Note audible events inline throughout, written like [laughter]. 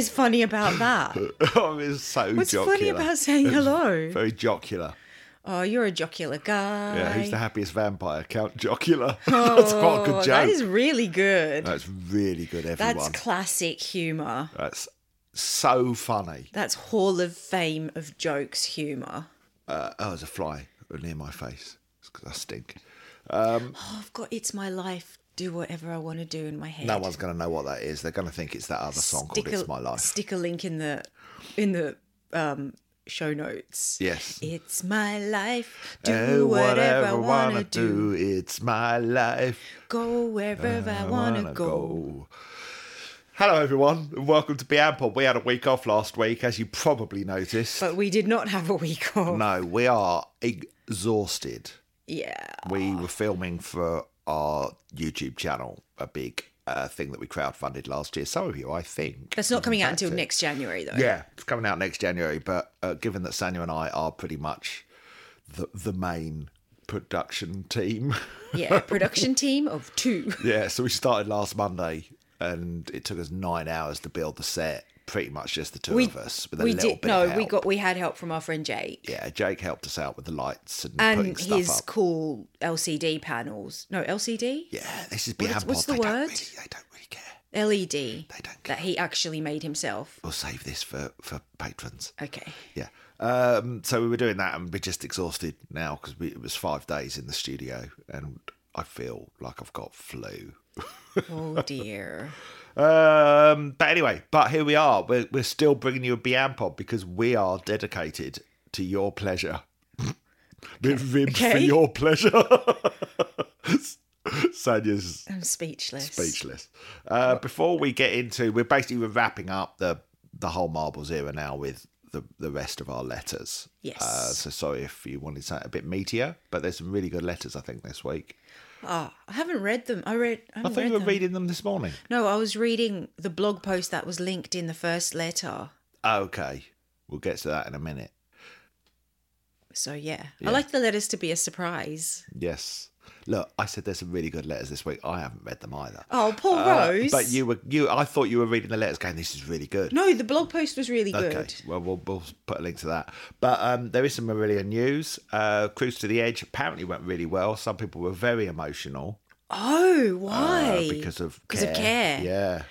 Is funny about that? [laughs] oh, it's so What's jocular. funny about saying hello? Very jocular. Oh, you're a jocular guy. Yeah, who's the happiest vampire? Count Jocular. [laughs] That's quite a good Oh, joke. that is really good. That's really good, everyone. That's classic humour. That's so funny. That's Hall of Fame of jokes humour. Uh, oh, there's a fly near my face. It's because I stink. Oh, I've got It's My Life, do whatever I want to do in my head. No one's going to know what that is. They're going to think it's that other song called It's My Life. Stick a link in the in the um, show notes. Yes. It's my life. Do Eh, whatever, I wanna do. It's my life. Go wherever I want to wanna go. Hello, everyone, and welcome to Beyond Pod. We had a week off last week, as you probably noticed. But we did not have a week off. no, we are exhausted. Yeah. We were filming for our YouTube channel, a big uh, thing that we crowdfunded last year. Some of you, I think. That's not coming out until it. next January, though. Yeah, it's coming out next January. But uh, given that Sanya and I are pretty much the the main production team, Yeah. [laughs] Production team of two. yeah, so we started last Monday, and it took us nine hours to build the set. Pretty much just the two We, of us with we did no, we got we had help from our friend Jake yeah. Jake helped us out with the lights and, putting and his up. cool LCD panels. No, LCD, Yeah, this is Beyond what's Pod. the they Don't word? really, they don't really care. LED. They don't care. that he actually made himself. We'll save this for for patrons. Okay. Yeah. Um, so we were doing that, and we're just exhausted now because it was five days in the studio, and I feel like I've got flu. Oh [laughs] dear. Um, but anyway, but here we are. We're we're still bringing you a Beyond Pod because we are dedicated to your pleasure. [laughs] With ribs for Okay. your pleasure. [laughs] Sanya's I'm speechless. speechless. Uh, before we get into, we're basically we're wrapping up the the whole Marbles era now with the the rest of our letters. Yes. Uh, so sorry if you wanted something a bit meatier, but there's some really good letters I think this week. Oh, I haven't read them. I read. I, I thought you were them. reading them this morning. No, I was reading the blog post that was linked in the first letter. Okay, we'll get to that in a minute. So yeah, Yeah. I like the letters to be a surprise. Yes. Look, I said there's some really good letters this week. I haven't read them either. Oh, Paul Uh, Rose. but you were you. I thought you were reading the letters, going, "This is really good." No, the blog post was really good. Okay, well, we'll we'll put a link to that. But um, there is some Marillion news. Uh, Cruise to the Edge apparently went really well. Some people were very emotional Oh, why? uh, because of Because of care. Yeah.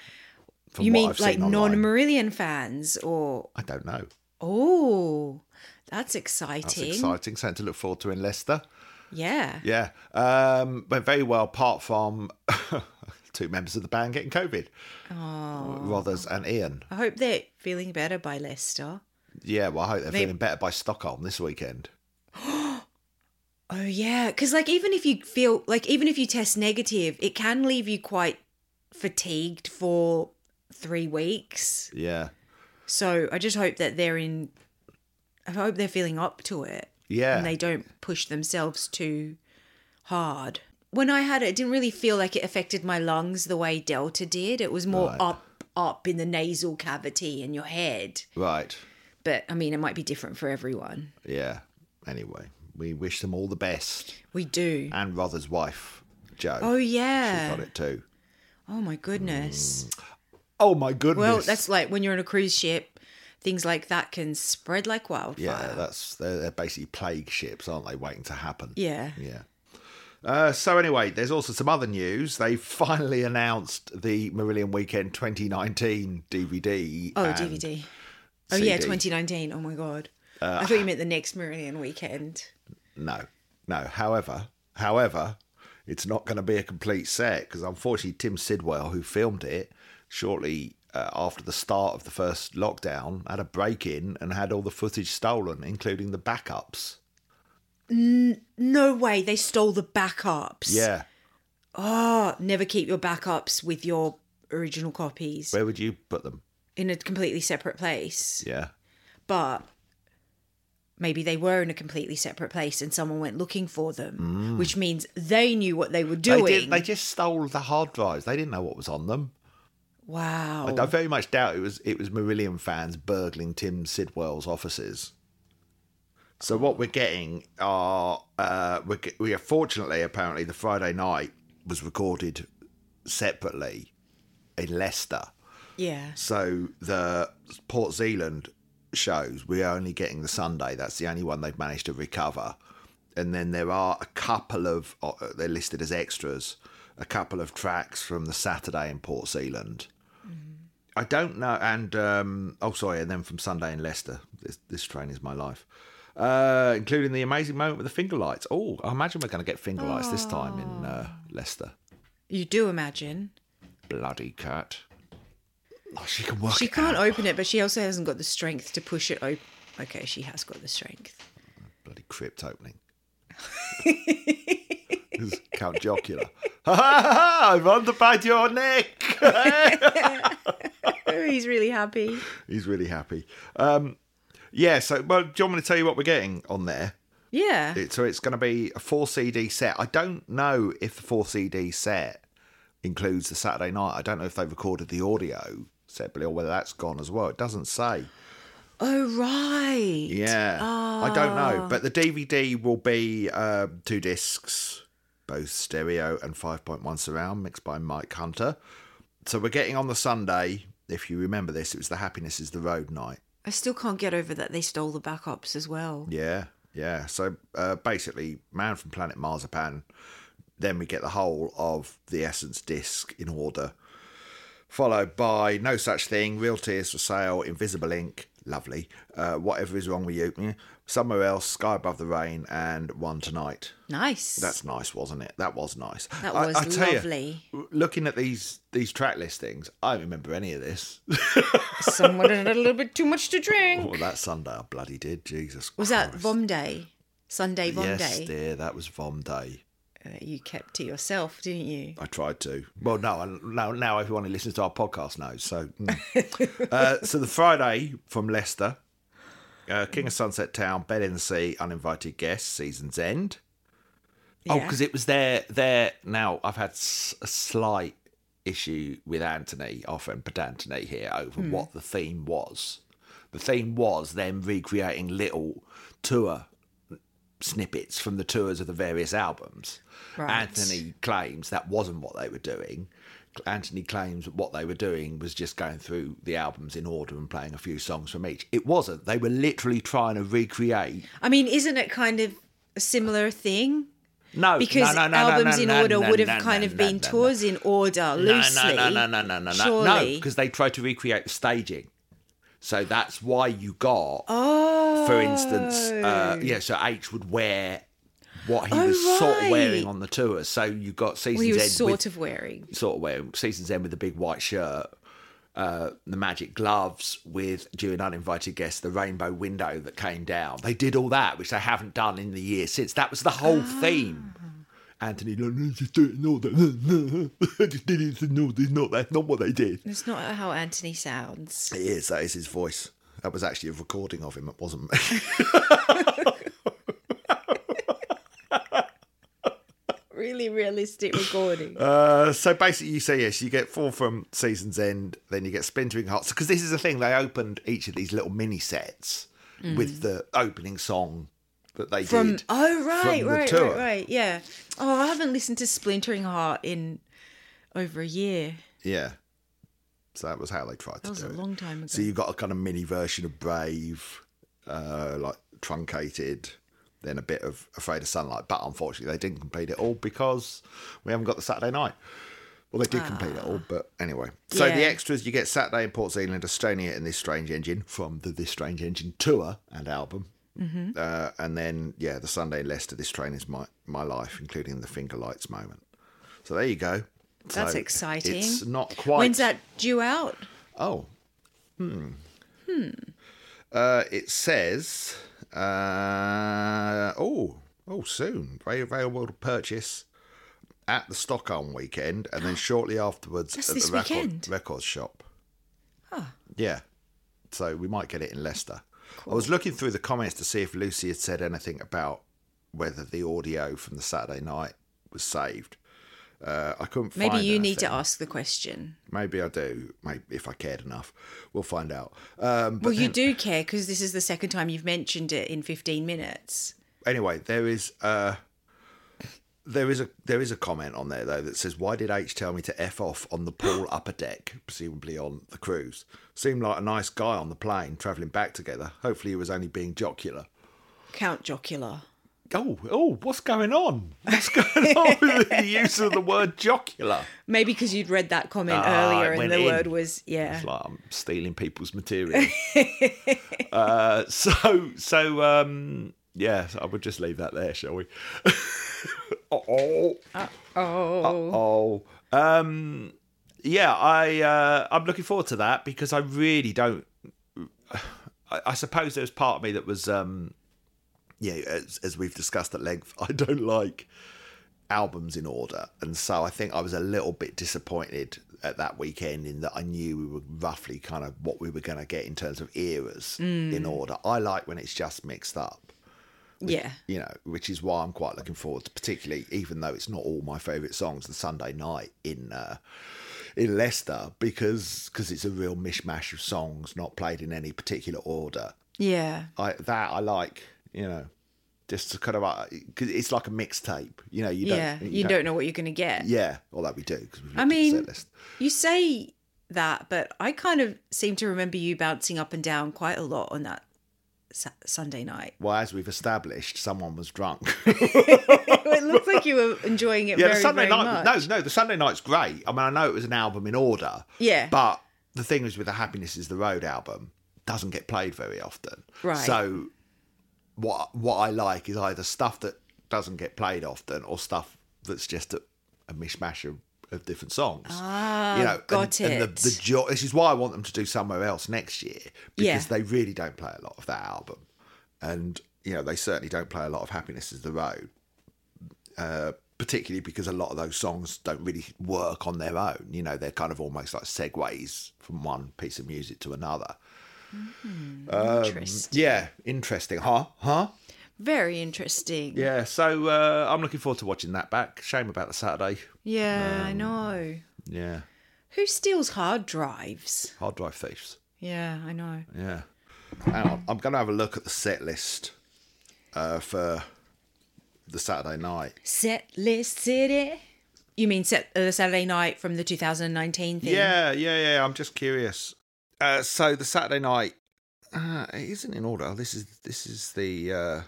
From you mean I've like non-Marillion fans, or I don't know. oh, that's exciting. That's exciting. Something to look forward to in Leicester. Yeah. Yeah. Um, went very well, apart from [laughs] two members of the band getting COVID. Oh, Rothers and Ian. I hope they're feeling better by Leicester. Yeah, well, I hope they're They- feeling better by Stockholm this weekend. [gasps] Oh yeah, because like even if you feel like even if you test negative, it can leave you quite fatigued for three weeks. Yeah. So I just hope that they're in. I hope they're feeling up to it. Yeah. And they don't push themselves too hard. When I had it, it didn't really feel like it affected my lungs the way Delta did. It was more Right. up, up in the nasal cavity in your head. Right. But I mean, it might be different for everyone. Yeah. Anyway, we wish them all the best. We do. And Rother's wife, Joe. Oh yeah. She got it too. Oh my goodness. Mm. Oh my goodness. Well, that's like when you're on a cruise ship, things like that can spread like wildfire. yeah, that's they're, they're basically plague ships, aren't they? Waiting to happen. Yeah. Yeah. Uh, so anyway, there's also some other news. They [laughs] finally announced the Marillion Weekend 2019 DVD. Oh, DVD. Oh yeah, 2019. Oh my god. Uh, I thought you meant the next Marillion weekend. No, no. However, however, it's not going to be a complete set because unfortunately, Tim Sidwell, who filmed it shortly uh, after the start of the first lockdown, had a break in and had all the footage stolen, including the backups. No way, they stole the backups. Yeah. Oh, never keep your backups with your original copies Where would you put them? in a completely separate place. Yeah. But maybe they were in a completely separate place and someone went looking for them, which means they knew what they were doing. Mm. They, did, they just stole the hard drives. They didn't know what was on them. Wow. I very much doubt it was it was Marillion fans burgling Tim Sidwell's offices. So what we're getting are uh, we're, we are fortunately apparently the Friday night was recorded separately in Leicester, Yeah. So the Port Zealand shows, we're only getting the Sunday. That's the only one they've managed to recover. And then there are a couple of, uh, they're listed as extras, a couple of tracks from the Saturday in Port Zealand. I don't know. And, um, oh, sorry, and then from Sunday in Leicester. This, this train is my life. Uh, including the amazing moment with the finger lights. Oh, I imagine we're going to get finger lights this time in uh, Leicester. You do imagine. Bloody cat. Oh, she can work She can't out. open it, but she also hasn't got the strength to push it open. Okay, she has got the strength. bloody crypt opening. [laughs] It's Count Jocula. Ha ha ha! I've underpaid your neck. Oh, [laughs] he's really happy. He's really happy. Um, yeah. So, well, do you want me to tell you what we're getting on there? Yeah. It, so it's going to be a four CD set. I don't know if the four CD set includes the Saturday night. I don't know if they've recorded the audio separately or whether that's gone as well. It doesn't say. Oh, right. Yeah, I don't know, but the DVD will be uh, two discs, both stereo and five point one surround, mixed by Mike Hunter. So we're getting on the Sunday. If you remember this, it was the Happiness is the Road night. I still can't get over that they stole the backups as well. Yeah, yeah. So uh, basically, Man from Planet Marzipan. Then we get the whole of the Essence disc in order, followed by No Such Thing, Real Tears for Sale, Invisible Ink, lovely. Uh, Whatever is wrong with you, eh, Somewhere Else, Sky Above the Rain, and One Tonight. Nice. That's nice, wasn't it? That was nice. That I- was I tell you, lovely. looking at these these track listings, I don't remember any of this. [laughs] Someone had a little bit too much to drink. well, that Sunday I bloody did. Jesus. Was that Christ. Vom Day? Sunday Vom Yes, Day? dear, that was Vom Day. Uh, you kept to yourself, didn't you? I tried to. Well, no, I, now now everyone who listens to our podcast knows. So, mm. [laughs] uh, so the Friday from Leicester, uh, King of Sunset Town, Bed in the Sea, Uninvited Guests, Season's End. Oh, because it was there. their. Now I've had s- a slight issue with Anthony, our friend Pedantony here, over what the theme was. The theme was them recreating little tour snippets from the tours of the various albums. Right. Anthony claims that wasn't what they were doing. Anthony claims what they were doing was just going through the albums in order and playing a few songs from each. It wasn't. They were literally trying to recreate. I mean, isn't it kind of a similar thing? No, Because no, no, no, albums in order would have kind of been tours in order loosely. No, no, no, no, no, no, no, no. No, because they tried to recreate the staging. So that's why you got, Oh, for instance, uh, yeah. So H would wear what he Oh, was sort of wearing on the tour. So you got Seasons well, he was End sort with, of wearing. sort of wearing Seasons End with the big white shirt, uh, the magic gloves with during uninvited guests, the rainbow window that came down. They did all that, which they haven't done in the year since. That was the whole theme. Anthony, like, "No, just do it. I [laughs] just did it order. It's not, that's not what they did. It's not how Anthony sounds. It is. That is his voice. That was actually a recording of him. It wasn't me. [laughs] Really realistic recording. Uh, so basically, you say yes. You get four from Season's End, then you get Splintering Hearts. Because this is the thing, they opened each of these little mini sets with the opening song that they Mm. From did. oh right, right, right, right, yeah. Oh, I haven't listened to Splintering Heart in over a year. Yeah. So that was how they tried That to was do a long time ago. So you got a kind of mini version of Brave, uh, like truncated, then a bit of Afraid of Sunlight. But unfortunately, they didn't complete it all because we haven't got the Saturday night. Well, they did complete it all, but anyway. So the Ah. Extras you get Saturday in Port Zealand, Estonia, and This Strange Engine from the This Strange Engine tour and album. Mm-hmm. Uh, and then, yeah, the Sunday in Leicester, This Train is My, my Life, including the Finger Lights moment. So there you go. That's So exciting. It's not quite. When's that due out? Oh. Hmm. Hmm. Uh, it says, uh, oh, oh, soon. Very available to purchase at the Stockholm weekend and then [gasps] shortly afterwards That's at this the record, weekend? records shop. Yeah. So we might get it in Leicester. I was looking through the comments to see if Lucy had said anything about whether the audio from the Saturday night was saved. Uh, I couldn't maybe you need to ask the question. Maybe I do. Maybe if I cared enough, we'll find out. Um, but Well, you then- do care because this is the second time you've mentioned it in 15 minutes. anyway, there is uh, there is a there is a comment on there though that says, "Why did H tell me to f off on the pool [gasps] upper deck, presumably on the cruise? Seemed like a nice guy on the plane, travelling back together. Hopefully, he was only being jocular." Count Jocular. Oh, oh, what's going on? What's going on with the [laughs] use of the word jocular? Maybe because you'd read that comment Ah, earlier and the in. word was yeah. It's like I'm stealing people's material. [laughs] uh, so, so, um, yeah, I would just leave that there, shall we? oh, Oh, oh, um, yeah, I, uh, I'm looking forward to that because I really don't. [sighs] I, I suppose there was part of me that was, um, yeah, as, as we've discussed at length, [laughs] I don't like albums in order, and so I think I was a little bit disappointed at that weekend in that I knew we were roughly kind of what we were going to get in terms of eras in order. I like when it's just mixed up yeah. you know, which is why I'm quite looking forward to, particularly even though it's not all my favourite songs, the Sunday night in uh, in Leicester, because cause it's a real mishmash of songs not played in any particular order. Yeah. I that I like, you know, just to kind of uh, cause it's like a mixtape. You know, you don't, yeah. You don't know what you're going to get. Yeah, although we do because we've I mean, you say that, but I kind of seem to remember you bouncing up and down quite a lot on that Sa- Sunday night. Well, as we've established, someone was drunk. [laughs] it looked like you were enjoying it Yeah, very, the Sunday night. much. No, no, the Sunday night's great. I mean, I know it was an album in order. Yeah. But the thing is, with the Happiness Is the Road album, doesn't get played very often. Right. So, what what I like is either stuff that doesn't get played often, or stuff that's just a, a mishmash of, of different songs. Ah, you know, got and, it. And the, the joy. This is why I want them to do somewhere else next year because Yeah. they really don't play a lot of that album, and you know they certainly don't play a lot of Happiness Is the Road uh, particularly because a lot of those songs don't really work on their own. You know, they're kind of almost like segues from one piece of music to another. Interesting. Yeah, interesting, huh? Huh? Very interesting. Yeah. So uh, I'm looking forward to watching that back. Shame about the Saturday. Yeah, Um, I know. Yeah, Who steals hard drives? hard drive thieves. Yeah, I know. Yeah. Hang on, I'm going to have a look at the set list uh, for the Saturday night. Set list city. You mean set uh, Saturday night from the 2019 thing? Yeah, yeah, yeah. I'm just curious. Uh, so the Saturday night uh, it isn't in order. This is this is the uh,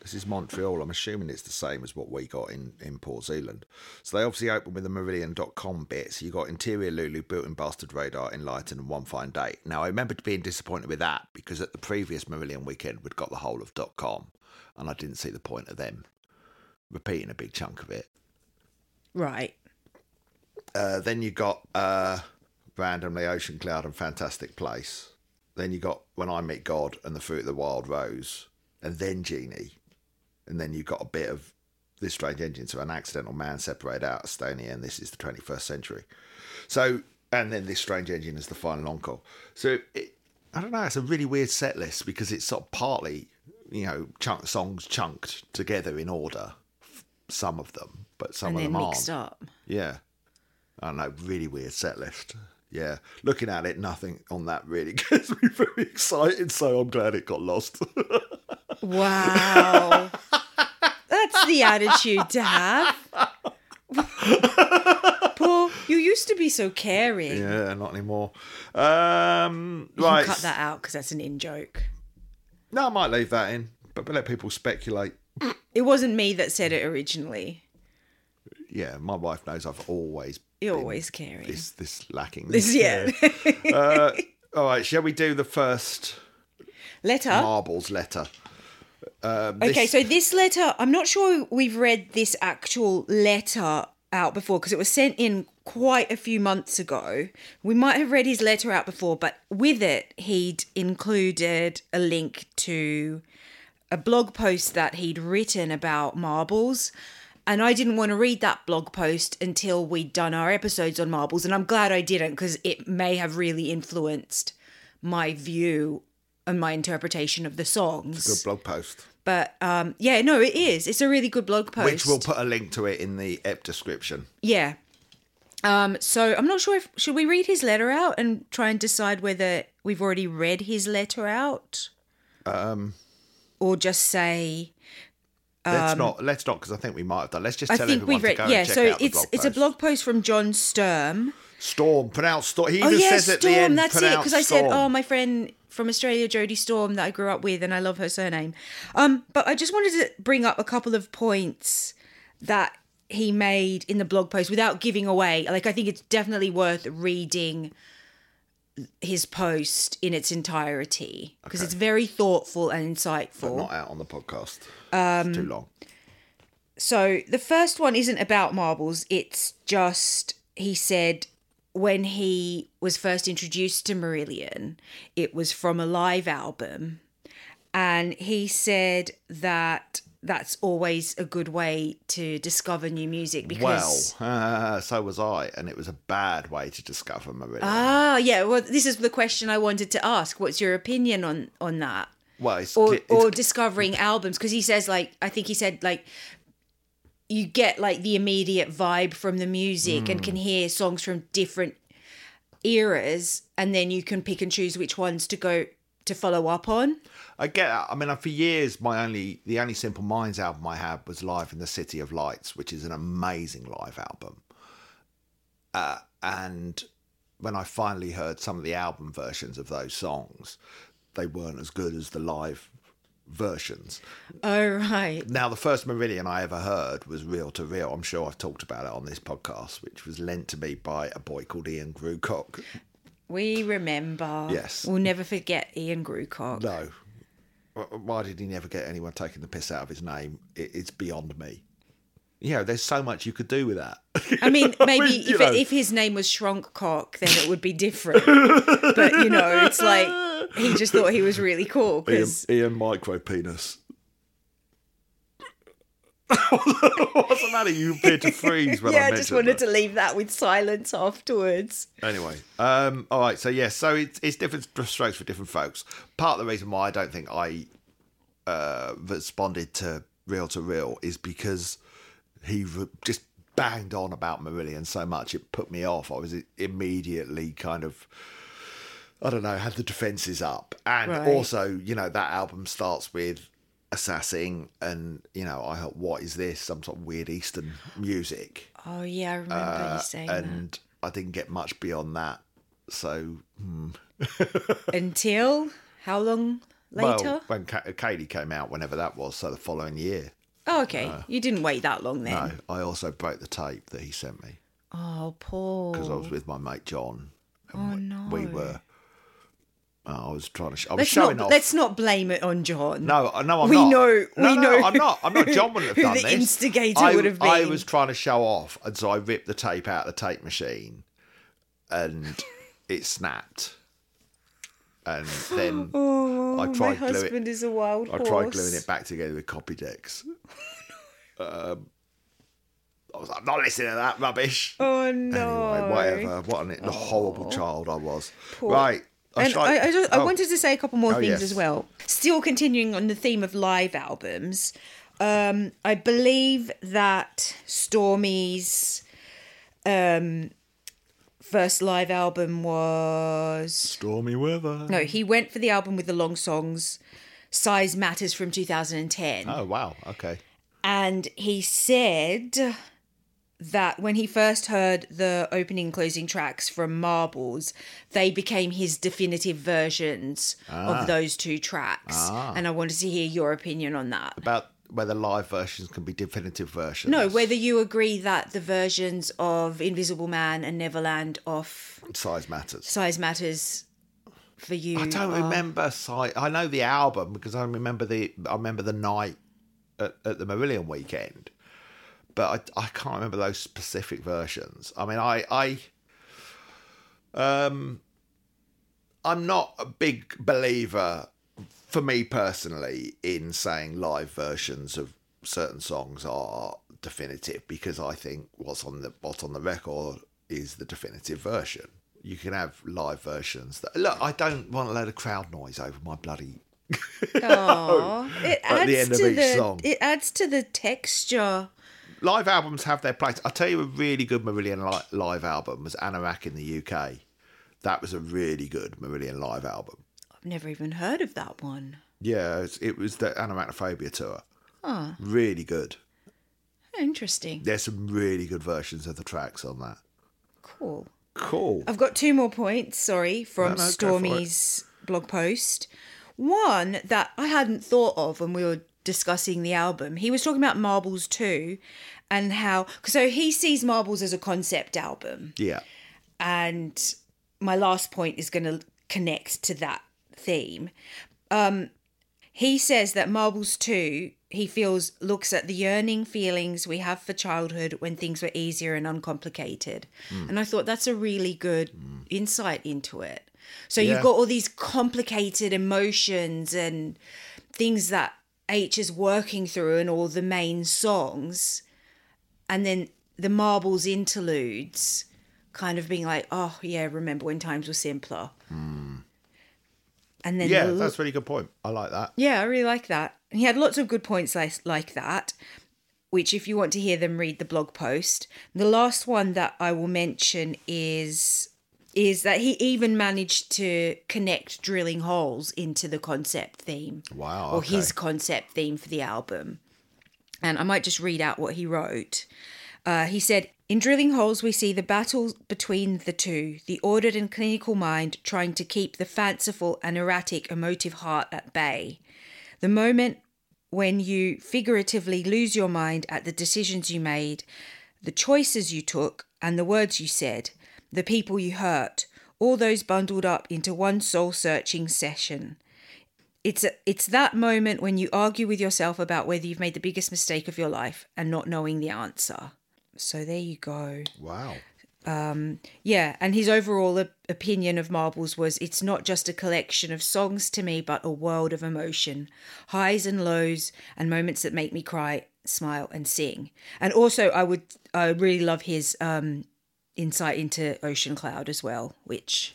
this is Montreal. I'm assuming it's the same as what we got in in Port Zealand. So they obviously opened with the Marillion.com bit. So you got Interior Lulu, Built-in Bastard Radar, Enlighten, and One Fine Day. Now I remember being disappointed with that because at the previous Meridian weekend we'd got the whole of .com, and I didn't see the point of them repeating a big chunk of it. Right. Uh, then you got uh, randomly Ocean Cloud and Fantastic Place. Then you got When I Meet God and The Fruit of the Wild Rose, and then Genie, and then you got a bit of This Strange Engine, so an accidental man separated out Estonia, and this is the 21st century. So, and then This Strange Engine is the final encore. So, it, I don't know, it's a really weird set list because it's sort of partly, you know, chunk songs chunked together in order, some of them, but some and of them mixed aren't. up. Yeah. I don't know, really weird set list. Yeah. Looking at it, nothing on that really [laughs] gets me very excited, so I'm glad it got lost. Wow. [laughs] That's the attitude to have. Paul, you used to be so caring. yeah, not anymore. Um, You right. cut that out because that's an in joke. No, I might leave that in, but let people speculate. It wasn't me that said it originally. Yeah, my wife knows I've always You're always caring. this this lacking. This- yeah. uh, all right, shall we do the first Letter. marbles letter? Um, this- Okay, so this letter, I'm not sure we've read this actual letter out before because it was sent in quite a few months ago. We might have read his letter out before, but with it, he'd included a link to a blog post that he'd written about marbles. And I didn't want to read that blog post until we'd done our episodes on marbles. And I'm glad I didn't because it may have really influenced my view and my interpretation of the songs. It's a good blog post, But um, yeah, no, it is. It's a really good blog post. which we'll put a link to it in the app description. Yeah. Um, so I'm not sure if should we read his letter out and try and decide whether we've already read his letter out, Um, or just say let's not. Let's not because I think we might have done. Let's just I tell think everyone we've read. Yeah, so it's it's a blog post from John Sturm. Storm, pronounced Storm. He Oh even yeah, says at the Storm. end, That's it. Because I said, oh, my friend from Australia, Jodie Storm, that I grew up with, and I love her surname. Um, but I just wanted to bring up a couple of points that he made in the blog post without giving away. Like, I think it's definitely worth reading his post in its entirety because Okay. it's very thoughtful and insightful. not out on the podcast. Um, it's too long. So the first one isn't about marbles. It's just he said when he was first introduced to Marillion, it was from a live album, and he said that that's always a good way to discover new music because Well, uh, [laughs] so was I, and it was a bad way to discover Marillion. ah yeah well this is the question I wanted to ask. What's your opinion on on that? Well, it's, or it's or discovering albums because he says like I think he said like you get like the immediate vibe from the music and Hmm. can hear songs from different eras and then you can pick and choose which ones to go to follow up on. I get that. I mean, for years, my only the only Simple Minds album I had was Live in the City of Lights, which is an amazing live album. Uh, and when I finally heard some of the album versions of those songs, they weren't as good as the live versions. Oh right. Now, the first Marillion I ever heard was Real to Reel. I'm sure I've talked about it on this podcast, which was lent to me by a boy called Ian Grucock. We remember. Yes. We'll never forget Ian Grucock. No. Why did he never get anyone taking the piss out of his name? It's beyond me. You know, there's so much you could do with that. I mean, [laughs] maybe mean, if, it, if his name was Shrunk Cock, then it would be different. [laughs] but you know, it's like he just thought he was really cool Ian, because Ian Micro Penis. [laughs] What's the matter? You appeared to freeze when yeah, I I just wanted that. to leave that with silence afterwards. Anyway, um, all right. So yes, so it's it's different strokes for different folks. Part of the reason why I don't think I uh, responded to real to reel is because he re- just banged on about Marillion so much it put me off. I was immediately kind of. I don't know, had the defences up. And Right. also, you know, that album starts with Assassin, and, you know, I thought, what is this? Some sort of weird Eastern music Oh yeah, I remember you saying Uh, and I didn't get much beyond that. So, that. [laughs] Until how long later? well, when Ka- Katie came out, whenever that was, so the following year, oh, okay. you didn't wait that long then. no, I also broke the tape that he sent me Oh, Paul. because I was with my mate John. And Oh, no. we were. Uh, I was trying to. Sh- I was Let's showing not off. let's not blame it on John. No, no, I'm We not. know- No, we no, know I'm not. I'm not. John wouldn't [laughs] have done the this. instigator I, would have been. I was trying to show off, and so I ripped the tape out of the tape machine, and [laughs] it snapped. And then [gasps] Oh, I my tried glue husband is a wild I horse. tried gluing it back together with Copydex. [laughs] um, I was like, I'm not listening to that rubbish. Oh no. Anyway, whatever. What an, a horrible child I was. Poor- Right. And shall I, I, just, I oh, wanted to say a couple more Oh, things yes. as well. Still continuing on the theme of live albums, um, I believe that Stormy's um, first live album was Stormy weather. no, he went for the album with the long songs, "Size Matters" from 2010. Oh, wow. Okay. And he said that when he first heard the opening and closing tracks from Marbles, they became his definitive versions of ah. those two tracks. Ah. And I wanted to hear your opinion on that. About whether live versions can be definitive versions. No, whether you agree that the versions of Invisible Man and Neverland off Size matters. Size Matters for you. I don't are- remember size. I know the album because I remember the. I remember the night at, at the Marillion weekend, but I, I can't remember those specific versions. I mean, I I um I'm not a big believer for me personally in saying live versions of certain songs are definitive because I think what's on the what's on the record is the definitive version. You can have live versions that look. I don't want a load of crowd noise over my bloody. [laughs] Aw, [laughs] it At adds the end of to each the song. it adds to the texture. Live albums have their place. I'll tell you a really good Marillion li- live album was Anorak in the UK. That was a really good Marillion live album. I've never even heard of that one. Yeah, it was, it was the Anoraknophobia tour. Really good. Interesting. There's some really good versions of the tracks on that. Cool. Cool. I've got two more points, sorry, from No, no, go for it. Stormy's blog post. One that I hadn't thought of when we were discussing the album. He was talking about Marbles too, and how so he sees Marbles as a concept album. Yeah. and my last point is going to connect to that theme. Um, he says that Marbles 2, he feels, looks at the yearning feelings we have for childhood when things were easier and uncomplicated. And I thought that's a really good insight into it. So Yeah. you've got all these complicated emotions and things that H is working through in all the main songs. And then the Marbles interludes kind of being like, oh, yeah, remember when times were simpler. And then Yeah, the- that's a really good point. I like that. yeah, I really like that. And he had lots of good points like, like that, which, if you want to hear them, read the blog post. The last one that I will mention is is that he even managed to connect drilling holes into the concept theme. Wow, Or his concept theme for the album. And I might just read out what he wrote. Uh, he said, In drilling holes, we see the battle between the two, the ordered and clinical mind trying to keep the fanciful and erratic emotive heart at bay. The moment when you figuratively lose your mind at the decisions you made, the choices you took, and the words you said, the people you hurt, all those bundled up into one soul searching session. It's a, it's that moment when you argue with yourself about whether you've made the biggest mistake of your life and not knowing the answer. So there you go. Wow. Um, yeah, and his overall op- opinion of Marbles was it's not just a collection of songs to me, but a world of emotion, highs and lows, and moments that make me cry, smile, and sing. And also, I would I really love his um, insight into Ocean Cloud as well, which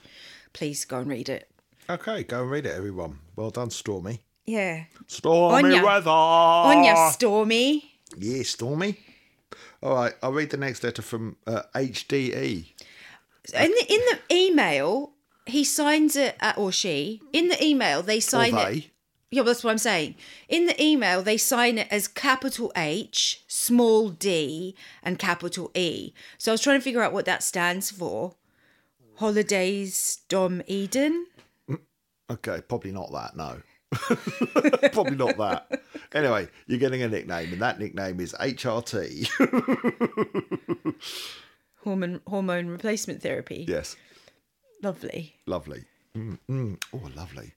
please go and read it. Okay, go and read it, everyone. Well done, Stormy. Yeah, Stormy Onya. weather. on ya, Stormy. Yeah, Stormy. All right, I'll read the next letter from uh, HDE. In the in the email, he signs it, uh, or she. In the email, they Or sign it. Yeah, that's what I'm saying. In the email, they sign it as capital H, small d, and capital E. So I was trying to figure out what that stands for. Holidays, Dom Eden. Okay, probably not that, no. [laughs] probably not that. Anyway, you're getting a nickname, and that nickname is HRT. [laughs] Hormone hormone replacement therapy. yes, Lovely. lovely. Mm, mm. Oh, lovely.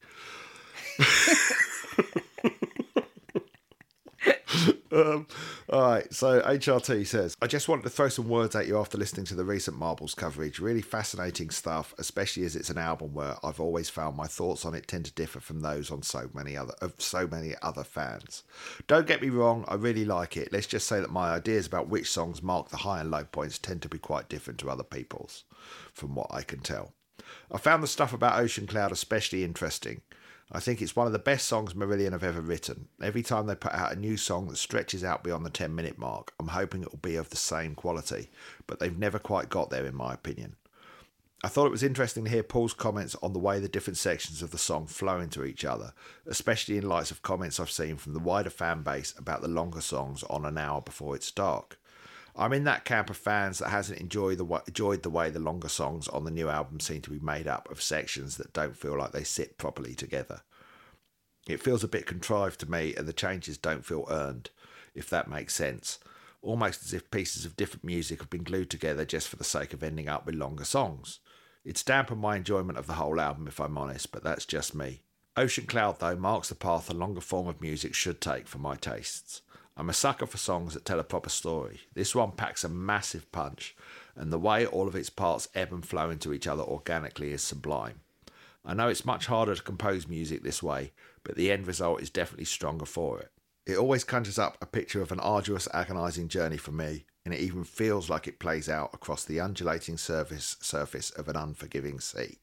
Um, all right, so HRT says, I just wanted to throw some words at you after listening to the recent Marbles coverage. Really fascinating stuff, especially as it's an album where I've always found my thoughts on it tend to differ from those on so many other of so many other fans. Don't get me wrong, I really like it. Let's just say that my ideas about which songs mark the high and low points tend to be quite different to other people's, from what I can tell. I found the stuff about Ocean Cloud especially interesting. I think it's one of the best songs Marillion have ever written. Every time they put out a new song that stretches out beyond the 10 minute mark, I'm hoping it will be of the same quality, but they've never quite got there, in my opinion. I thought it was interesting to hear Paul's comments on the way the different sections of the song flow into each other, especially in light of comments I've seen from the wider fan base about the longer songs on an hour before it's dark. I'm in that camp of fans that hasn't enjoyed the enjoyed the way the longer songs on the new album seem to be made up of sections that don't feel like they sit properly together. It feels a bit contrived to me, and the changes don't feel earned, if that makes sense. Almost as if pieces of different music have been glued together just for the sake of ending up with longer songs. It's dampened my enjoyment of the whole album, if I'm honest, but that's just me. Ocean Cloud, though, marks the path a longer form of music should take for my tastes. I'm a sucker for songs that tell a proper story. This one packs a massive punch, and the way all of its parts ebb and flow into each other organically is sublime. I know it's much harder to compose music this way, but the end result is definitely stronger for it. It always conjures up a picture of an arduous, agonising journey for me, and it even feels like it plays out across the undulating surface surface of an unforgiving sea.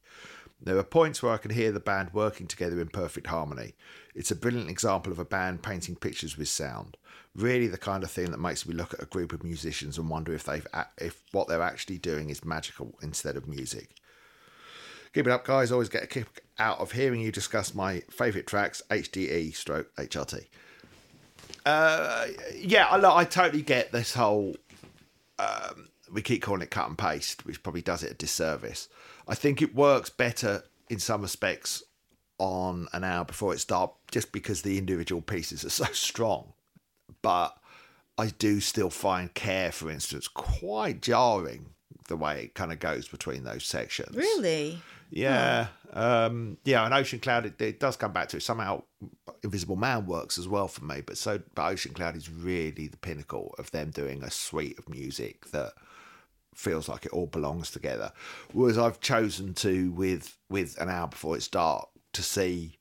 There are points where I can hear the band working together in perfect harmony. It's a brilliant example of a band painting pictures with sound. Really, the kind of thing that makes me look at a group of musicians and wonder if they've if what they're actually doing is magical instead of music. Keep it up, guys. Always get a kick out of hearing you discuss my favourite tracks, HDE stroke HRT. yeah, I, I totally get this whole. Um, we keep calling it cut and paste, which probably does it a disservice. I think it works better in some respects on an hour before it starts, just because the individual pieces are [laughs] so strong. But I do still find Care, for instance, quite jarring the way it kind of goes between those sections. Really? Yeah, um, yeah. And Ocean Cloud, it, it does come back to it. Somehow, Invisible Man works as well for me. But so, but Ocean Cloud is really the pinnacle of them doing a suite of music that feels like it all belongs together. Whereas I've chosen to with with an hour before it's dark to see,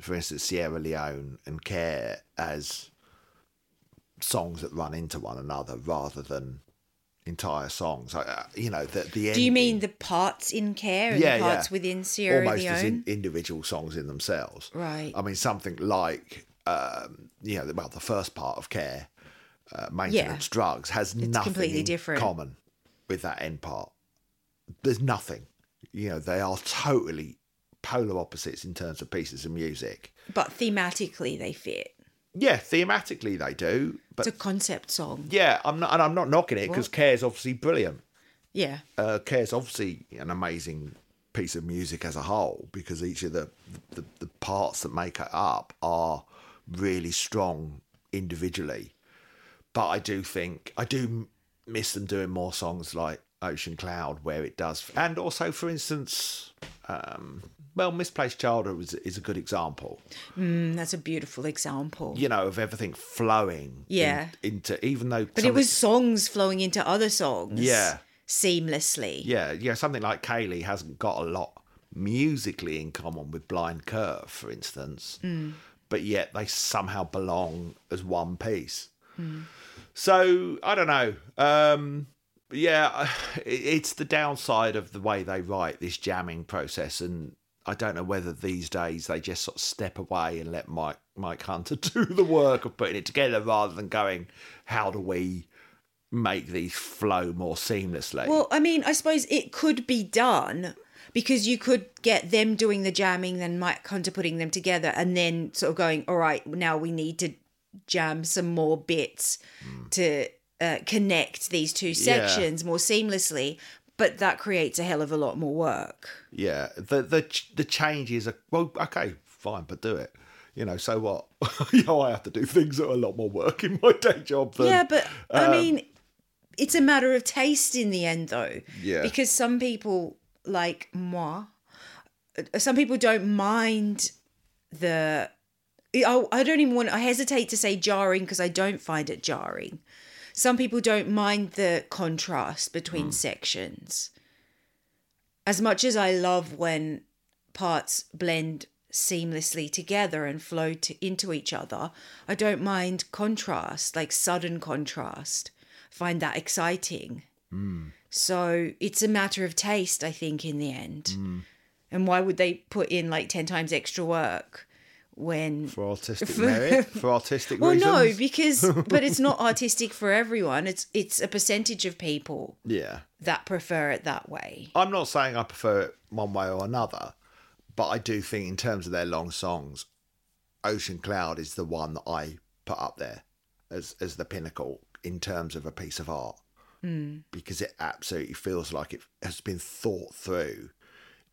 for instance, Sierra Leone and Care as songs that run into one another rather than entire songs. I- uh, You know, the the Do you mean the parts in care and the parts within Sierra almost as Leone? in, individual songs in themselves. Right. I mean, something like um, you know, well, the first part of care, uh, maintenance drugs, has nothing completely in different. common with that end part. There's nothing. You know, they are totally polar opposites in terms of pieces of music. but thematically they fit. Yeah, thematically they do, but It's a concept song. yeah, I'm not, and I'm not knocking it because Care is obviously brilliant. Yeah. uh, Care's obviously an amazing piece of music as a whole because each of the, the the parts that make it up are really strong individually. But I do think I do miss them doing more songs like Ocean Cloud where it does, and also for instance, um, well, Misplaced Childhood is, is a good example. Mm, that's a beautiful example. You know, of everything flowing. in- Yeah. into even though, But it was songs flowing into other songs. Yeah. Seamlessly. Yeah, yeah, something like Kayleigh hasn't got a lot musically in common with Blind Curve, for instance, but yet they somehow belong as one piece. So I don't know. Um, yeah, [sighs] it's the downside of the way they write this jamming process, and I don't know whether these days they just sort of step away and let Mike Mike Hunter [laughs] do the work of putting it together rather than going, how do we make these flow more seamlessly? Well, I mean, I suppose it could be done because you could get them doing the jamming, then Mike Hunter putting them together, and then sort of going, all right, now we need to jam some more bits to uh, connect these two sections more seamlessly. But that creates a hell of a lot more work. Yeah, the the the changes are well, okay, fine, but do it. You know, so what? [laughs] you know, I have to do things that are a lot more work in my day job than Yeah, but I um, mean, it's a matter of taste in the end, though. Yeah. Because some people, like moi, uh, some people don't mind the. I, I don't even want. I hesitate to say jarring because I don't find it jarring. Some people don't mind the contrast between Hmm. sections. As much as I love when parts blend seamlessly together and flow to, into each other, I don't mind contrast, like sudden contrast. I find that exciting. So it's a matter of taste, I think, in the end. And why would they put in like 10 times extra work when. for artistic [laughs] merit, for artistic Well, reasons. no, because [laughs] but it's not artistic for everyone. It's it's a percentage of people yeah, that prefer it that way. I'm not saying I prefer it one way or another, but I do think in terms of their long songs, Ocean Cloud is the one that I put up there as as the pinnacle in terms of a piece of art hmm. because it absolutely feels like it has been thought through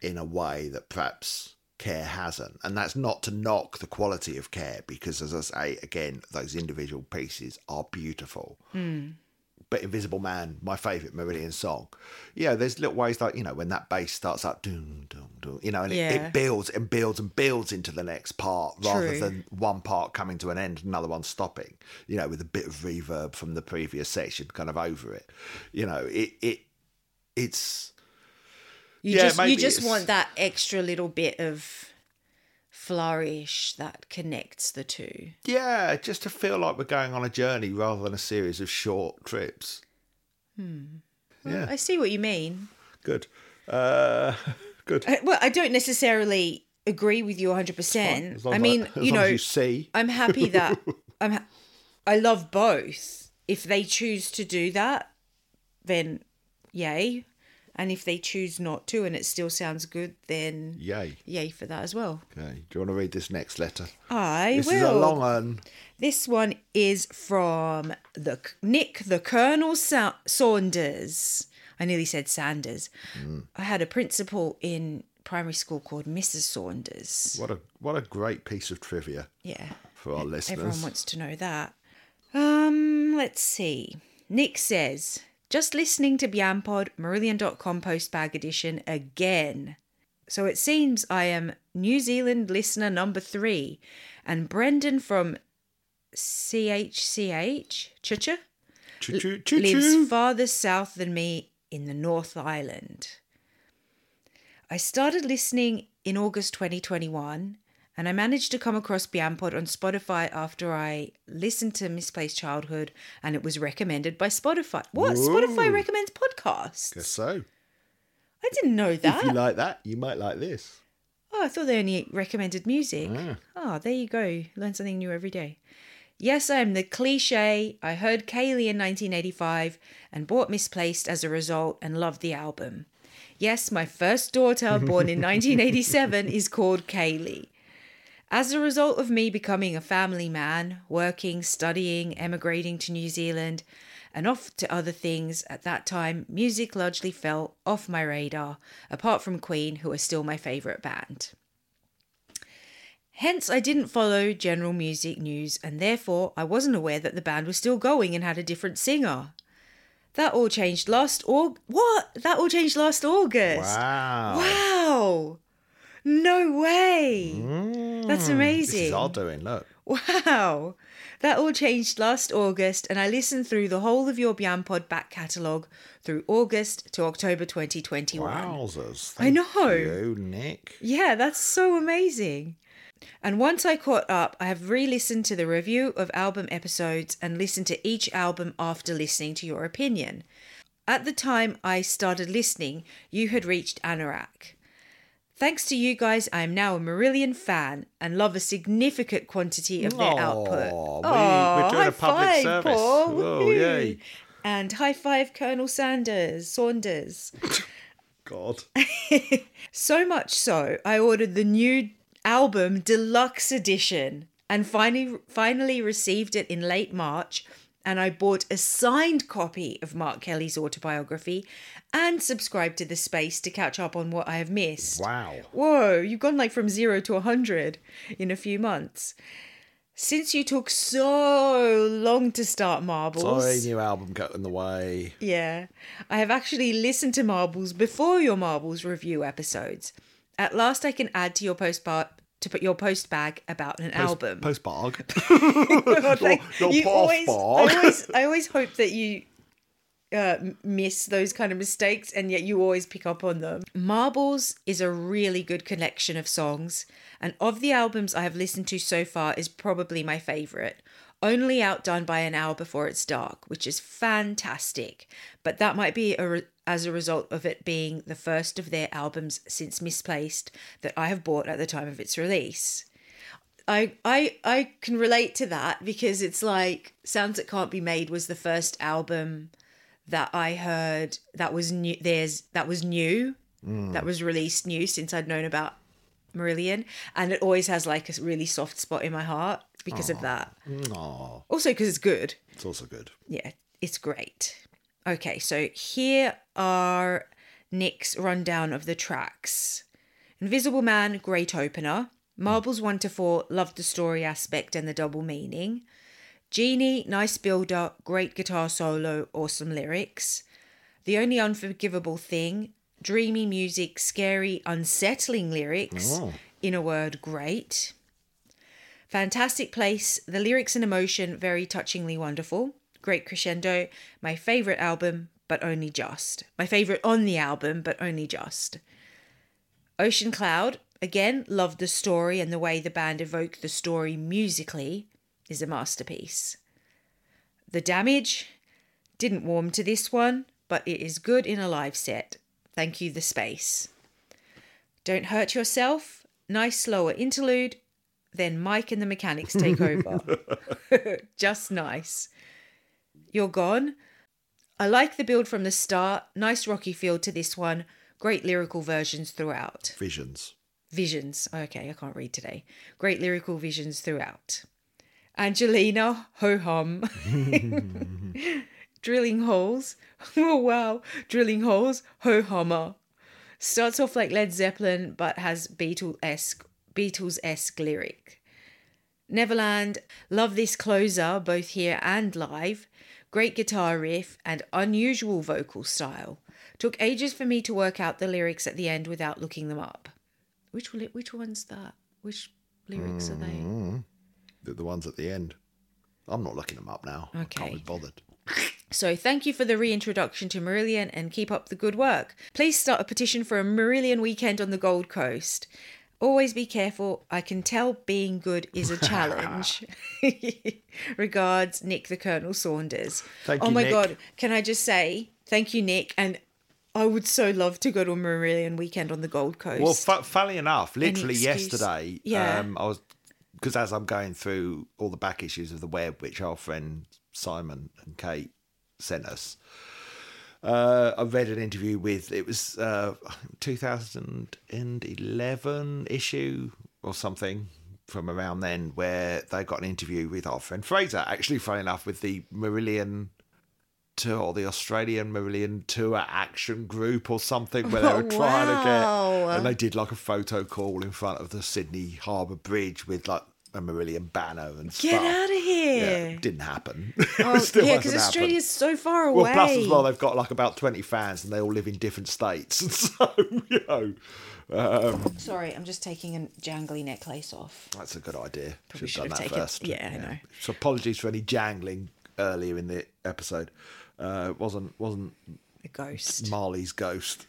in a way that perhaps care hasn't and that's not to knock the quality of care because as i say again those individual pieces are beautiful hmm. but Invisible Man, my favourite Marillion song. Yeah, there's little ways like, you know, when that bass starts up, doom, doom, doom, you know, and it, Yeah. it builds and builds and builds into the next part rather True. than one part coming to an end, another one stopping, you know, with a bit of reverb from the previous section kind of over it. You know, it, it, it's, You Yeah, just you just it's- want that extra little bit of flourish that connects the two. yeah, just to feel like we're going on a journey rather than a series of short trips. Yeah, I see what you mean. good. Uh, [laughs] good. I, well, I don't necessarily agree with you 100%. As long I mean, as you know, you see. I'm happy that [laughs] I'm ha- I love both. If they choose to do that, then yay. And if they choose not to and it still sounds good, then Yay. yay for that as well. Okay. Do you want to read this next letter? I This will. is a long one. This one is from the Nick the Colonel Sa- Saunders. I nearly said Sanders. I had a principal in primary school called Mrs. Saunders. What a what a great piece of trivia Yeah. for our listeners. Everyone wants to know that. Um, let's see. Nick says, just listening to Biampod, Marillion.com postbag edition again. So it seems I am New Zealand listener number three, and Brendan from CHCH, Chucha, Choo choo choo lives farther south than me in the North Island. I started listening in August 2021 and I managed to come across Biampod on Spotify after I listened to Misplaced Childhood and it was recommended by Spotify. What? Spotify recommends podcasts? Guess so. I didn't know that. If you like that, you might like this. Oh, I thought they only recommended music. Ah. Oh, there you go. Learn something new every day. Yes, I am the cliche. I heard Kayleigh in 1985 and bought Misplaced as a result and loved the album. Yes, my first daughter, born in [laughs] 1987, is called Kaylee. As a result of me becoming a family man, working, studying, emigrating to New Zealand, and off to other things, at that time, music largely fell off my radar, apart from Queen, who are still my favourite band. Hence, I didn't follow general music news, and therefore I wasn't aware that the band was still going and had a different singer. That all changed last Aug. What? That all changed last August. Wow. Wow. No way. Mm. That's amazing. This is our doing. Look. Wow. That all changed last August, and I listened through the whole of your Biampod back catalogue through August to October 2021. Wowzers. I know. You, Nick. Yeah, that's so amazing. And once I caught up, I have re listened to the review of album episodes and listened to each album after listening to your opinion. At the time I started listening, you had reached Anorak. Thanks to you guys, I am now a Marillion fan and love a significant quantity of their output. Aw, we- Aw, we're doing a public five, service. Paul. Whoa, yay. And high five, Colonel Sanders, Saunders. [laughs] God. [laughs] So much so, I ordered the new album deluxe edition and finally finally received it in late March and I bought a signed copy of Mark Kelly's autobiography and subscribed to the space to catch up on what I have missed. Wow. Whoa, you've gone like from 0 to a 100 in a few months. Since you took so long to start Marbles. Sorry, new album got in the way. Yeah. I have actually listened to Marbles before your Marbles review episodes. At last I can add to your post bar to put your post bag about an album. Postbag. Oh, thank- your you always, post I always I always hope that you uh, miss those kind of mistakes and yet you always pick up on them. Marbles is a really good collection of songs and of the albums I have listened to so far is probably my favorite. Only outdone by an hour before it's dark, which is fantastic. But that might be a re- as a result of it being the first of their albums since Misplaced that I have bought at the time of its release. I I I can relate to that because it's like Sounds That Can't Be Made was the first album that I heard that was new there's that was new mm. that was released new since I'd known about Marillion and it always has like a really soft spot in my heart because of that. Aw, Also because it's good. it's also good. Yeah, it's great. Okay, so here are Nick's rundown of the tracks. Invisible Man, great opener. Marbles 1 to 4, loved the story aspect and the double meaning. Genie, nice builder, great guitar solo, awesome lyrics. The Only Unforgivable Thing, dreamy music, scary, unsettling lyrics. Oh. In a word, great. Fantastic place, the lyrics and emotion very touchingly wonderful. Great crescendo, my favourite album, but only just. My favourite on the album, but only just. Ocean Cloud, again, loved the story and the way the band evoked the story musically is a masterpiece. The Damage, didn't warm to this one, but it is good in a live set. Thank you, The Space. Don't Hurt Yourself, nice slower interlude, then Mike and the mechanics take over. [laughs] [laughs] Just nice. You're Gone, I like the build from the start. Nice rocky feel to this one. Great lyrical versions throughout. Visions. Visions. Okay, I can't read today. Great lyrical visions throughout. Angelina, ho hum. [laughs] Drilling holes. [laughs] Oh wow. Drilling holes, ho hummer. Starts off like Led Zeppelin, but has Beatles esque Beatles esque lyric. Neverland, love this closer both here and live. Great guitar riff and unusual vocal style. Took ages for me to work out the lyrics at the end without looking them up. Which which one's that? Which lyrics are they? Mm-hmm. The, the ones at the end. I'm not looking them up now. I Okay. can't be bothered. [laughs] So thank you for the reintroduction to Marillion and keep up the good work. Please start a petition for a Marillion weekend on the Gold Coast. Always be careful. I can tell being good is a challenge. [laughs] [laughs] Regards, Nick the Colonel Saunders. Thank oh you, my Nick. god, can I just say thank you, Nick, and I would so love to go to a Marillion weekend on the Gold Coast. Well, fu- funnily enough, literally yesterday, Yeah. um, I was because as I'm going through all the back issues of the web, which our friend Simon and Kate sent us, uh, I read an interview with it was uh, 2011 issue or something from around then, where they got an interview with our friend Fraser. Actually, funny enough, with the Marillion tour or the Australian Marillion Tour Action Group or something where they were [laughs] trying to get and they did like a photo call in front of the Sydney Harbour Bridge with like a Marillion banner and Get out of here. it didn't happen. [laughs] Oh, It still yeah, because. Australia's so far away. Well, plus as well, they've got like about twenty fans, and they all live in different states. [laughs] so you know, um, Sorry, I'm just taking a jangly necklace off. that's a good idea. Probably Should have done have that taken- first. yeah, I know. So apologies for any jangling earlier in the episode. Uh, it wasn't wasn't A ghost. Marley's ghost.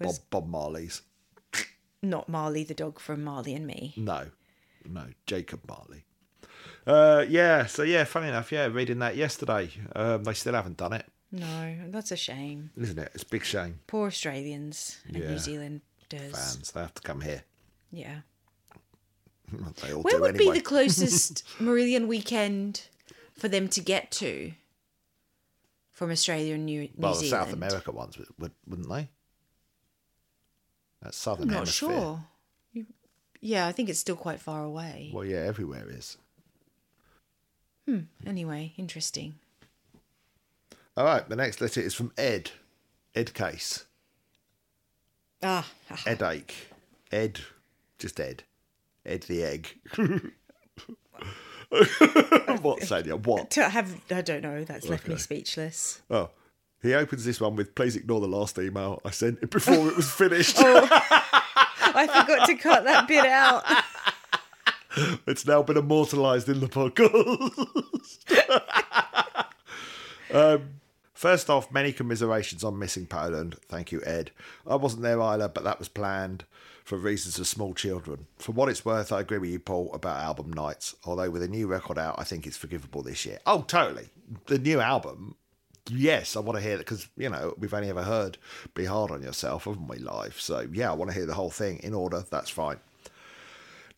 Bob Bob Marley's. not Marley the dog from Marley and Me. No, no, Jacob Marley. Uh, yeah, so yeah, funny enough, yeah, reading that yesterday. Um, they still haven't done it, No, that's a shame. isn't it? It's a big shame. Poor Australians and Yeah. New Zealanders. Fans, they have to come here. Yeah. [laughs] They all Where would anyway. be the closest [laughs] Marillion weekend for them to get to from Australia and New, New well, the Zealand? South America ones, would, wouldn't they? That's Southern I'm not Hemisphere. sure. Yeah, I think it's still quite far away. Well, yeah, everywhere is. Hmm. Anyway, interesting. All right, the next letter is from Ed. Ed Case. Ah, Edache. Ed. Just Ed. Ed the egg. [laughs] what, Sanya? What? to have I don't know. That's left me speechless. Oh. He opens this one with please ignore the last email I sent it before it was finished. [laughs] [laughs] I forgot to cut that bit out. [laughs] It's now been immortalised in the podcast. [laughs] um, first off, many commiserations on missing Poland. Thank you, Ed. I wasn't there either, but that was planned for reasons of small children. For what it's worth, I agree with you, Paul, about album nights. Although with a new record out, I think it's forgivable this year. Oh, totally. The new album. Yes, I want to hear that because, you know, we've only ever heard Be Hard on Yourself, haven't we? So, yeah, I want to hear the whole thing in order. That's fine.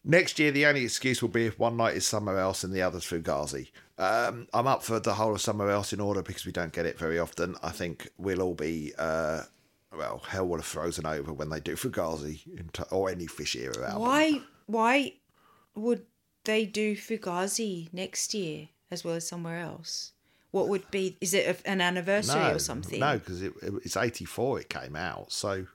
Next year, the only excuse will be if one night is somewhere else and the other's Fugazi. Um, I'm up for the whole of somewhere else in order because we don't get it very often. I think we'll all be, uh, well, hell will have frozen over when they do Fugazi t- or any Fish Era album. Why? Why would they do Fugazi next year as well as somewhere else? What would be? Is it a- an anniversary no, or something? No, because it, it- it's 84 it came out. So,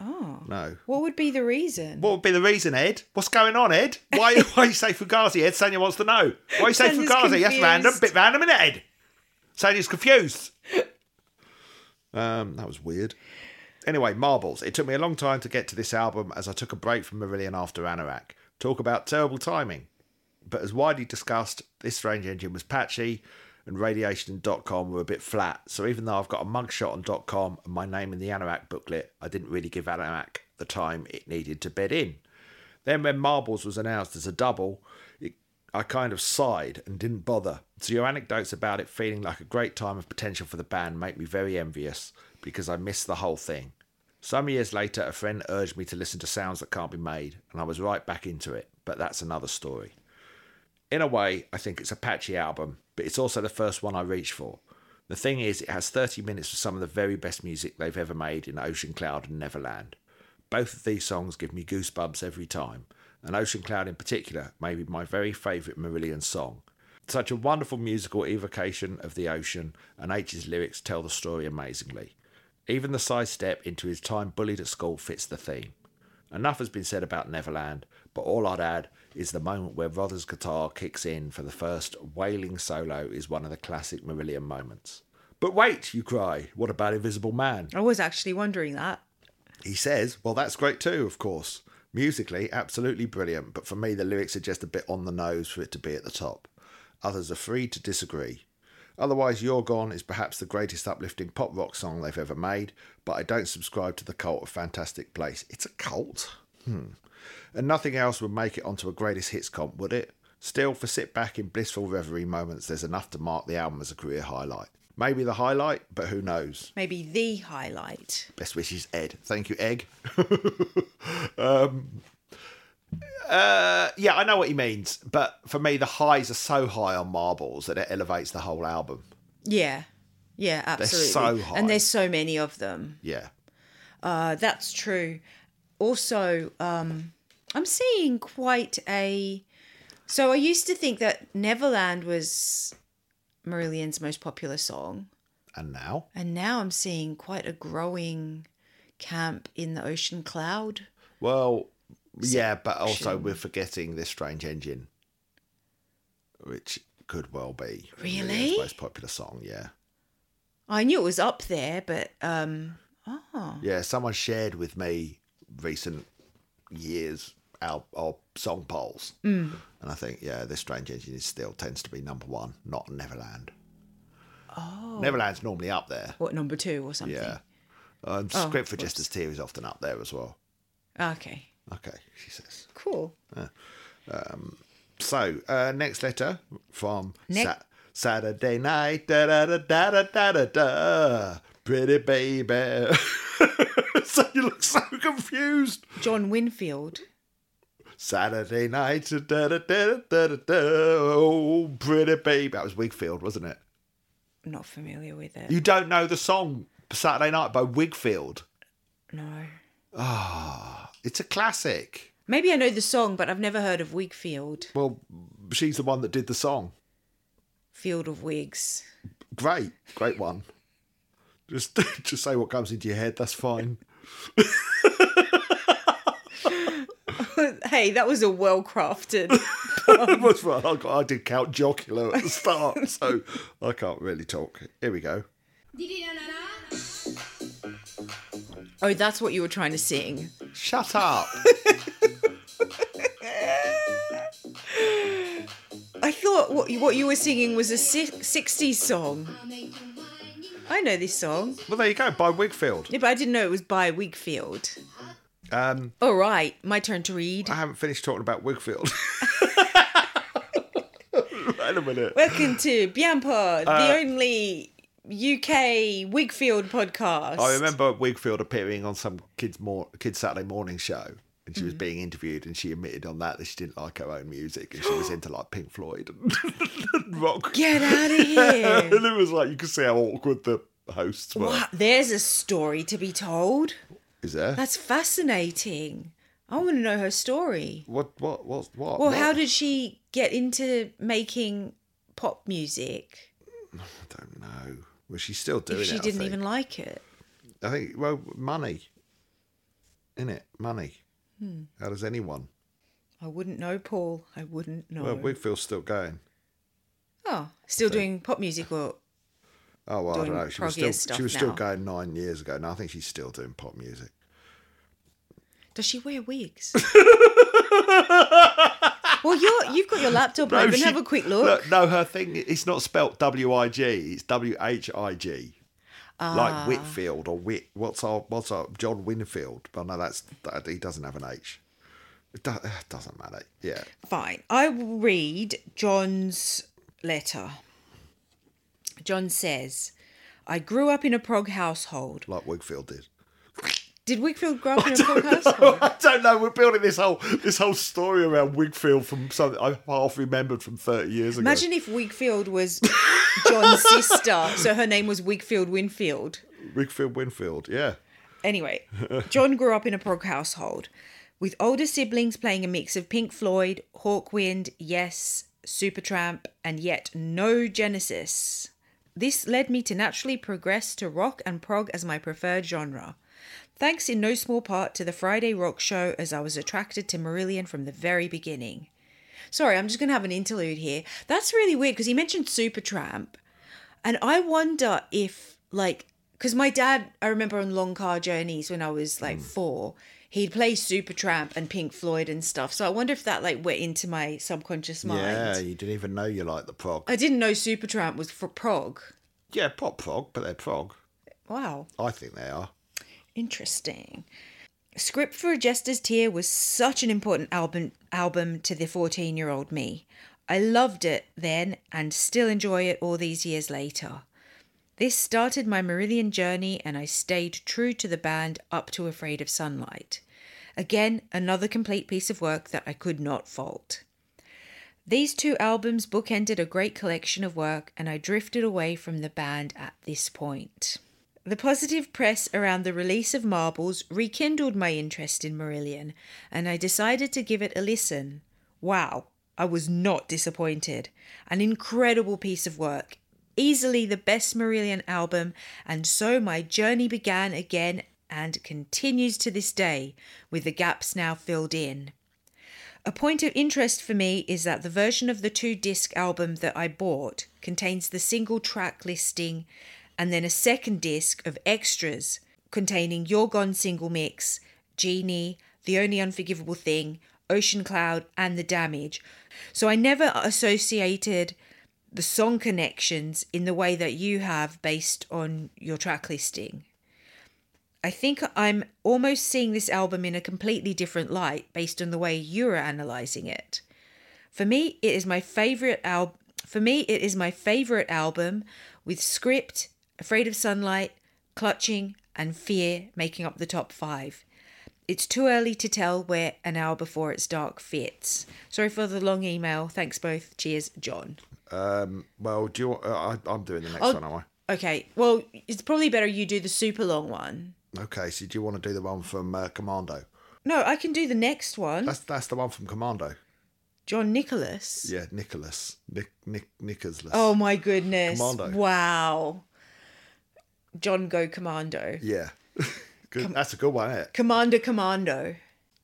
Oh. no. What would be the reason? What would be the reason, Ed? What's going on, Ed? Why, [laughs] why you say Fugazi? Ed Sanya wants to know. Why you say Fugazi? That's random. Bit random, isn't it, Ed? Sanya's confused. um, that was weird. Anyway, Marbles. It took me a long time to get to this album as I took a break from Marillion after Anorak. Talk about terrible timing. But as widely discussed, this Strange Engine was patchy and radiation.com were a bit flat. So even though I've got a mugshot on .com and my name in the Anorak booklet, I didn't really give Anorak the time it needed to bed in. Then when Marbles was announced as a double, it, I kind of sighed and didn't bother. So your anecdotes about it feeling like a great time of potential for the band make me very envious because I missed the whole thing. Some years later, a friend urged me to listen to Sounds That Can't Be Made, and I was right back into it, but that's another story. In a way, I think it's a patchy album, but it's also the first one I reach for. The thing is, it has 30 minutes of some of the very best music they've ever made in Ocean Cloud and Neverland. Both of these songs give me goosebumps every time, and Ocean Cloud in particular may be my very favourite Marillion song. Such a wonderful musical evocation of the ocean, and H's lyrics tell the story amazingly. Even the sidestep into his time bullied at school fits the theme. Enough has been said about Neverland, but all I'd add is the moment where Rothery's guitar kicks in for the first wailing solo is one of the classic Marillion moments. But wait, you cry, what about Invisible Man? I was actually wondering that. He says, well, that's great too, of course. Musically, absolutely brilliant, but for me, the lyrics are just a bit on the nose for it to be at the top. Others are free to disagree. Otherwise, You're Gone is perhaps the greatest uplifting pop rock song they've ever made, but I don't subscribe to the cult of Fantastic Place. It's a cult? Hmm. And nothing else would make it onto a greatest hits comp, would it? Still, for sit back in blissful reverie moments, there's enough to mark the album as a career highlight. Maybe the highlight, but who knows? Maybe the highlight. Best wishes, Ed. Thank you, Egg. [laughs] um, uh, yeah, I know what he means, but for me, the highs are so high on Marbles that it elevates the whole album. Yeah. Yeah, absolutely. so high. And there's so many of them. Yeah. Uh, that's true. Also, um, I'm seeing quite a. So I used to think that Neverland was Marillion's most popular song, And now? and now I'm seeing quite a growing camp in the Ocean Cloud. Well, yeah, but also we're forgetting this strange engine, which could well be Really? Most popular song. Yeah, I knew it was up there, but um, oh, yeah. Someone shared with me recent years our, our song polls, Mm. and I think yeah, this strange engine is still tends to be number one, not Neverland. oh, Neverland's normally up there. what number two or something? Yeah. Um, Oh, Script for Jester's Tear is often up there as well. Okay, Okay, she says. cool. Um so, uh, next letter from Next- Sa- Saturday night. Da da da da da da da. Pretty baby. [laughs] so you look so confused. John Winfield. Saturday night. Da da da da da da. Oh, pretty baby. That was Whigfield, wasn't it? Not familiar with it. You don't know the song Saturday Night by Whigfield. no. Ah, it's a classic. Maybe I know the song, but I've never heard of Whigfield. Well, she's the one that did the song. Field of Wigs. Great, great one. Just, [laughs] just say what comes into your head. That's fine. [laughs] [laughs] hey, that was a [laughs] well crafted. I, I did Count Jocular at the start, [laughs] so I can't really talk. Here we go. oh, that's what you were trying to sing. Shut up. I thought what you, what you were singing was a si- 60s song. I know this song. well, there you go. By Whigfield. Yeah, but I didn't know it was by Whigfield. Um, All right, my turn to read. I haven't finished talking about Whigfield. [laughs] Wait a minute. Welcome to Bianpod, Uh, the only UK Whigfield podcast. I remember Whigfield appearing on some kids' mor- kids Saturday morning show, and she was Mm. being interviewed, and she admitted on that that she didn't like her own music, and she was [gasps] into like Pink Floyd and [laughs] rock. Get out of here. [laughs] and it was like you could see how awkward the hosts were. Wow, there's a story to be told. Is there? That's fascinating. I want to know her story. What? What? What? What? Well, what? how did she get into making pop music [sighs] I don't know. Well, she's still doing if she it. I didn't even like it? I think. Well, money. In it, money. Hmm. How does anyone? I wouldn't know, Paul. I wouldn't know. Well, Whigfield's still going. oh, still doing pop music or Oh well, I don't know. She was still she was still going nine years ago. No, I think she's still doing pop music. Does she wear wigs? [laughs] well, you're you've got your laptop open. she- Have a quick look. No, her thing. It's not spelt W I G. It's W H I G. Ah. Like Whitfield or Whit. What's our what's our John Winfield? But no, that's that, he doesn't have an H. It do, doesn't matter. Yeah. Fine. I will read John's letter. John says, I grew up in a prog household. like Whigfield did. Did Whigfield grow up in a poor household? I don't know. We're building this whole this whole story around Whigfield from something I half remembered from thirty years ago. Imagine if Whigfield was John's [laughs] sister, so her name was Whigfield Winfield. Whigfield Winfield. Yeah. Anyway, [laughs] John grew up in a prog household with older siblings playing a mix of Pink Floyd, Hawkwind, Yes, Supertramp, and yet no Genesis. This led me to naturally progress to rock and prog as my preferred genre. Thanks in no small part to the Friday Rock Show, as I was attracted to Marillion from the very beginning. Sorry, I'm just going to have an interlude here. That's really weird because he mentioned Supertramp. And I wonder if, like, because my dad, I remember on long car journeys when I was like hmm. four, he'd play Supertramp and Pink Floyd and stuff. So I wonder if that like went into my subconscious mind. Yeah, you didn't even know you liked the prog. I didn't know Supertramp was for prog. Yeah, pop prog, but they're prog. Wow. I think they are. Interesting. Script for a Jester's Tear was such an important album album to the 14-year-old me. I loved it then and still enjoy it all these years later. This started my Marillion journey and I stayed true to the band up to Afraid of Sunlight. Again, another complete piece of work that I could not fault. These two albums bookended a great collection of work, and I drifted away from the band at this point. The positive press around the release of Marbles rekindled my interest in Marillion, and I decided to give it a listen. Wow, I was not disappointed. An incredible piece of work, easily the best Marillion album, and so my journey began again and continues to this day, with the gaps now filled in. A point of interest for me is that the version of the two disc album that I bought contains the single track listing and then a second disc of extras containing You're Gone single mix, Genie, The Only Unforgivable Thing, Ocean Cloud, and The Damage. So I never associated the song connections in the way that you have based on your track listing. I think I'm almost seeing this album in a completely different light based on the way you're analyzing it. For me, it is my favorite album. For me, it is my favorite album with script, Afraid of Sunlight, Clutching, and Fear making up the top five. It's too early to tell where an hour before it's dark fits. Sorry for the long email. Thanks both. Cheers, John. Um, well, do you? want- Uh, I, I'm doing the next Oh. one, am I? Okay, well, it's probably better you do the super long one. Okay. So, do you want to do the one from uh, Commando? No, I can do the next one. That's that's the one from Commando. John Nicholas. Yeah, Nicholas. Nick Nick Nicholas. Oh my goodness. Commando. Wow. John Go Commando. Yeah. [laughs] good. That's a good one, isn't? Commander Commando.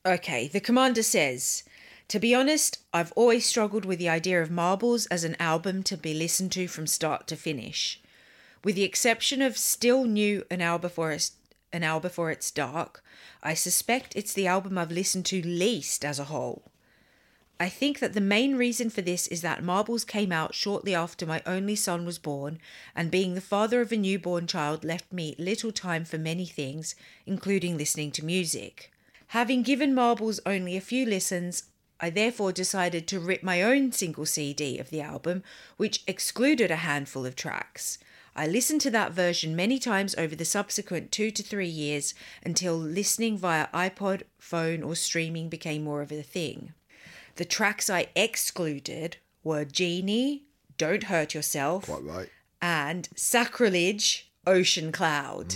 Okay, the commander says, To be honest, I've always struggled with the idea of Marbles as an album to be listened to from start to finish. With the exception of Still New an hour before it's an hour before it's dark, I suspect it's the album I've listened to least as a whole. I think that the main reason for this is that Marbles came out shortly after my only son was born, and being the father of a newborn child left me little time for many things, including listening to music. Having given Marbles only a few listens, I therefore decided to rip my own single CD of the album, which excluded a handful of tracks. I listened to that version many times over the subsequent two to three years until listening via iPod, phone, or streaming became more of a thing. The tracks I excluded were Genie, Don't Hurt Yourself, Quite right. and Sacrilege, Ocean Cloud.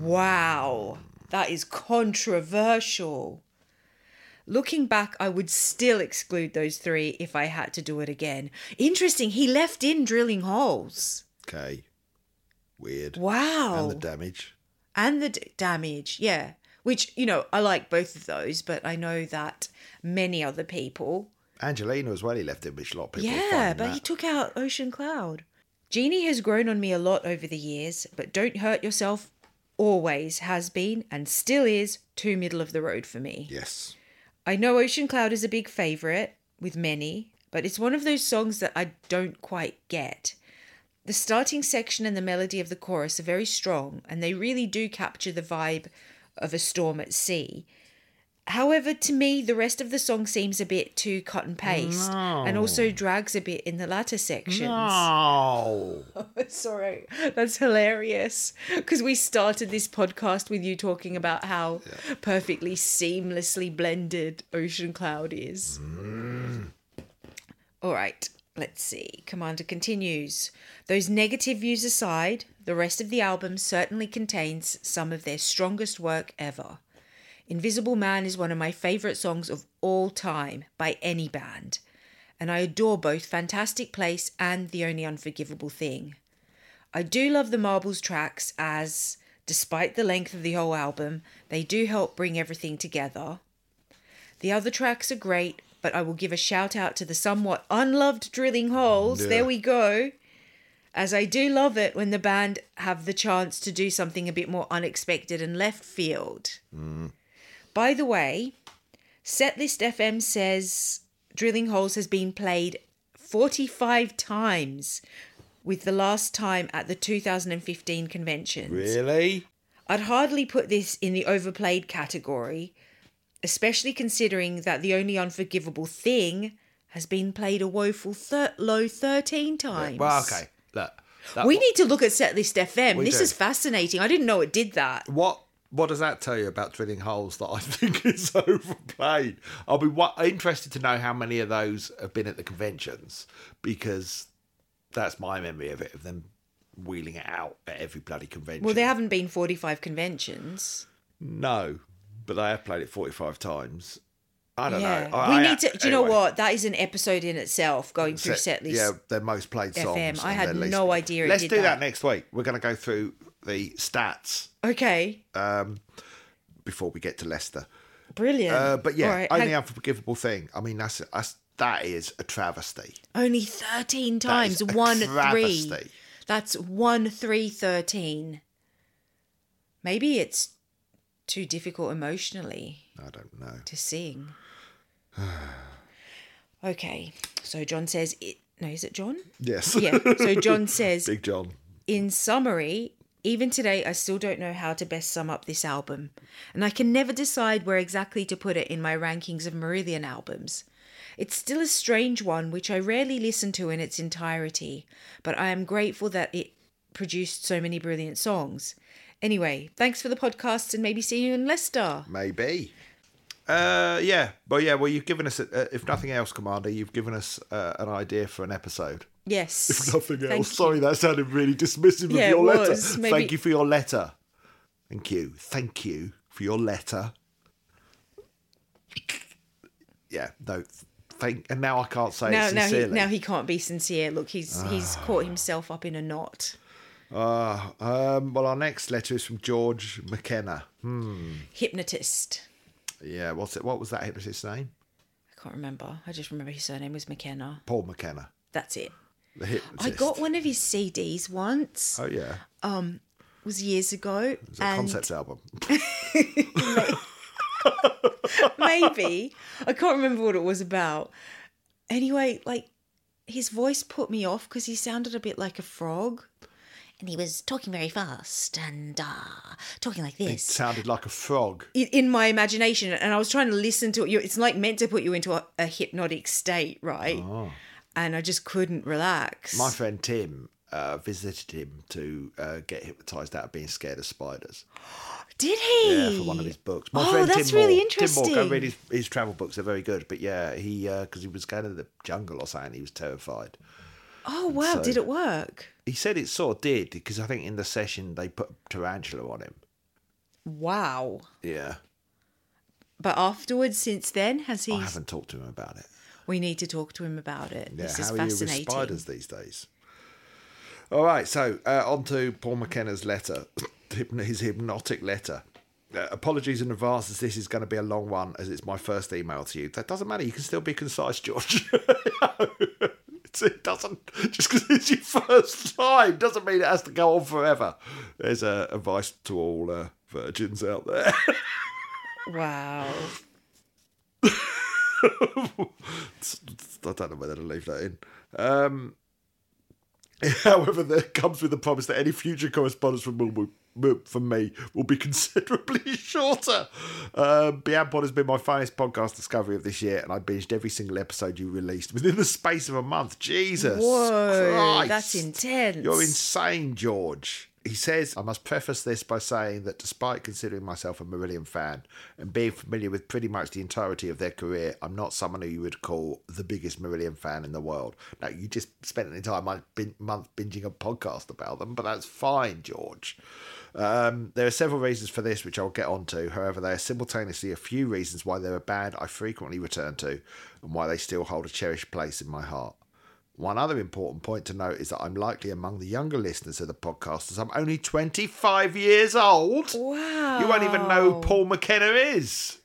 Wow, that is controversial. Looking back, I would still exclude those three if I had to do it again. Interesting, he left in drilling holes. Okay. Weird. Wow. And the damage. and the d- damage yeah which you know i like both of those but i know that many other people Angelina as well. He left it, which a lot of people. yeah but that. he took out ocean cloud genie has grown on me a lot over the years but don't hurt yourself always has been and still is too middle of the road for me Yes. I know Ocean Cloud is a big favourite with many, but it's one of those songs that I don't quite get. The starting section and the melody of the chorus are very strong, and they really do capture the vibe of a storm at sea. However, to me, the rest of the song seems a bit too cut and paste, and also drags a bit in the latter sections. No. [laughs] Sorry, that's hilarious. Because we started this podcast with you talking about how perfectly seamlessly blended Ocean Cloud is. Mm. All right, let's see. Commander continues. Those negative views aside, the rest of the album certainly contains some of their strongest work ever. Invisible Man is one of my favourite songs of all time by any band, and I adore both Fantastic Place and The Only Unforgivable Thing. I do love the Marbles tracks as, despite the length of the whole album, they do help bring everything together. The other tracks are great, but I will give a shout out to the somewhat unloved Drilling Holes. Yeah. There we go. As I do love it when the band have the chance to do something a bit more unexpected and left field. Mm. By the way, Setlist FM says Drilling Holes has been played 45 times, with the last time at the 2015 conventions. Really? I'd hardly put this in the overplayed category, especially considering that the only unforgivable thing has been played a woeful thir- low 13 times. Well, okay. Look. We need to look at Setlist FM. This do. is fascinating. I didn't know it did that. What what does that tell you about drilling holes that I [laughs] think is overplayed? I'll be wa- interested to know how many of those have been at the conventions because that's my memory of it, of them wheeling it out at every bloody convention. Well, there haven't been 45 conventions. no, but they have played it 45 times. I don't Yeah. know. I- we I- need to. Do you know what? That is an episode in itself going through set- setlist. Yeah, their most played songs. FM. I had least- no idea it Let's do that. that. next week. We're going to go through the stats Okay. before we get to Leicester. Brilliant. Uh, but yeah, right, only unforgivable thing. I mean, that's, that's that is a travesty. only 13 times. One, three. That's one, three, 13. Maybe it's too difficult emotionally I don't know. to sing. [sighs] okay. So John says it. No, is it John? Yes. Yeah. So John [laughs] says Big John. In summary, even today, I still don't know how to best sum up this album, and I can never decide where exactly to put it in my rankings of Marillion albums. It's still a strange one, which I rarely listen to in its entirety, but I am grateful that it produced so many brilliant songs. Anyway, thanks for the podcasts and maybe see you in Leicester. Maybe. Uh, yeah. Well, yeah. Well, you've given us, uh, if nothing else, Commander, you've given us uh, an idea for an episode. Yes. [laughs] If nothing Thank else. you. Sorry, that sounded really dismissive Yeah, of your letter. Maybe- Thank you for your letter. Thank you. Thank you for your letter. Yeah. No. Thank. And now I can't say Now, it now, he, sincerely. now he can't be sincere. Look, he's he's caught himself up in a knot. Ah, um, well, our next letter is from George McKenna. Hmm. Hypnotist. Yeah. What's it? What was that hypnotist's name? I can't remember. I just remember his surname was McKenna. Paul McKenna. That's it. The hypnotist. I got one of his CDs once. Oh yeah. Um, was years ago. It's a and concept album. [laughs] maybe I can't remember what it was about. Anyway, like his voice put me off because he sounded a bit like a frog. And he was talking very fast and uh, talking like this. It sounded like a frog. in- in my imagination. And I was trying to listen to it. It's like meant to put you into a, a hypnotic state, right? And I just couldn't relax. My friend Tim uh, visited him to uh, get hypnotized out of being scared of spiders. [gasps] Did he? Yeah, for one of his books. My oh, friend that's Tim really Moore. interesting. Tim Moore, go read his, his travel books. They're very good. But yeah, he because he was going to the jungle or something. He was terrified. Oh wow, So- did it work? He said it sort of did because I think in the session they put tarantula on him. Wow. Yeah, But afterwards, since then, has he? I haven't talked to him about it. We need to talk to him about it. Yeah, this how is are you with fascinating. spiders these days? All right, so uh, on to Paul McKenna's letter, [coughs] his hypnotic letter. Uh, apologies in advance as this is going to be a long one as it's my first email to you. That doesn't matter. You can still be concise, George. [laughs] [laughs] It doesn't just because it's your first time doesn't mean it has to go on forever. There's a advice to all uh, virgins out there. Wow. [laughs] I don't know whether to leave that in. Um, [laughs] However, that comes with the promise that any future correspondence from will, from me will be [laughs] considerably shorter. Um, Beyond Pod has been my finest podcast discovery of this year, and I binged every single episode you released within the space of a month. Jesus, Whoa, Christ. that's intense. You're insane, George. He says, I must preface this by saying that despite considering myself a Marillion fan and being familiar with pretty much the entirety of their career, I'm not someone who you would call the biggest Marillion fan in the world. Now, you just spent an entire month, month binging a podcast about them, but that's fine, George. Um, there are several reasons for this, which I'll get onto. However, there are simultaneously a few reasons why they're a band I frequently return to and why they still hold a cherished place in my heart. One other important point to note is that I'm likely among the younger listeners of the podcast as I'm only 25 years old. Wow. You won't even know who Paul McKenna is.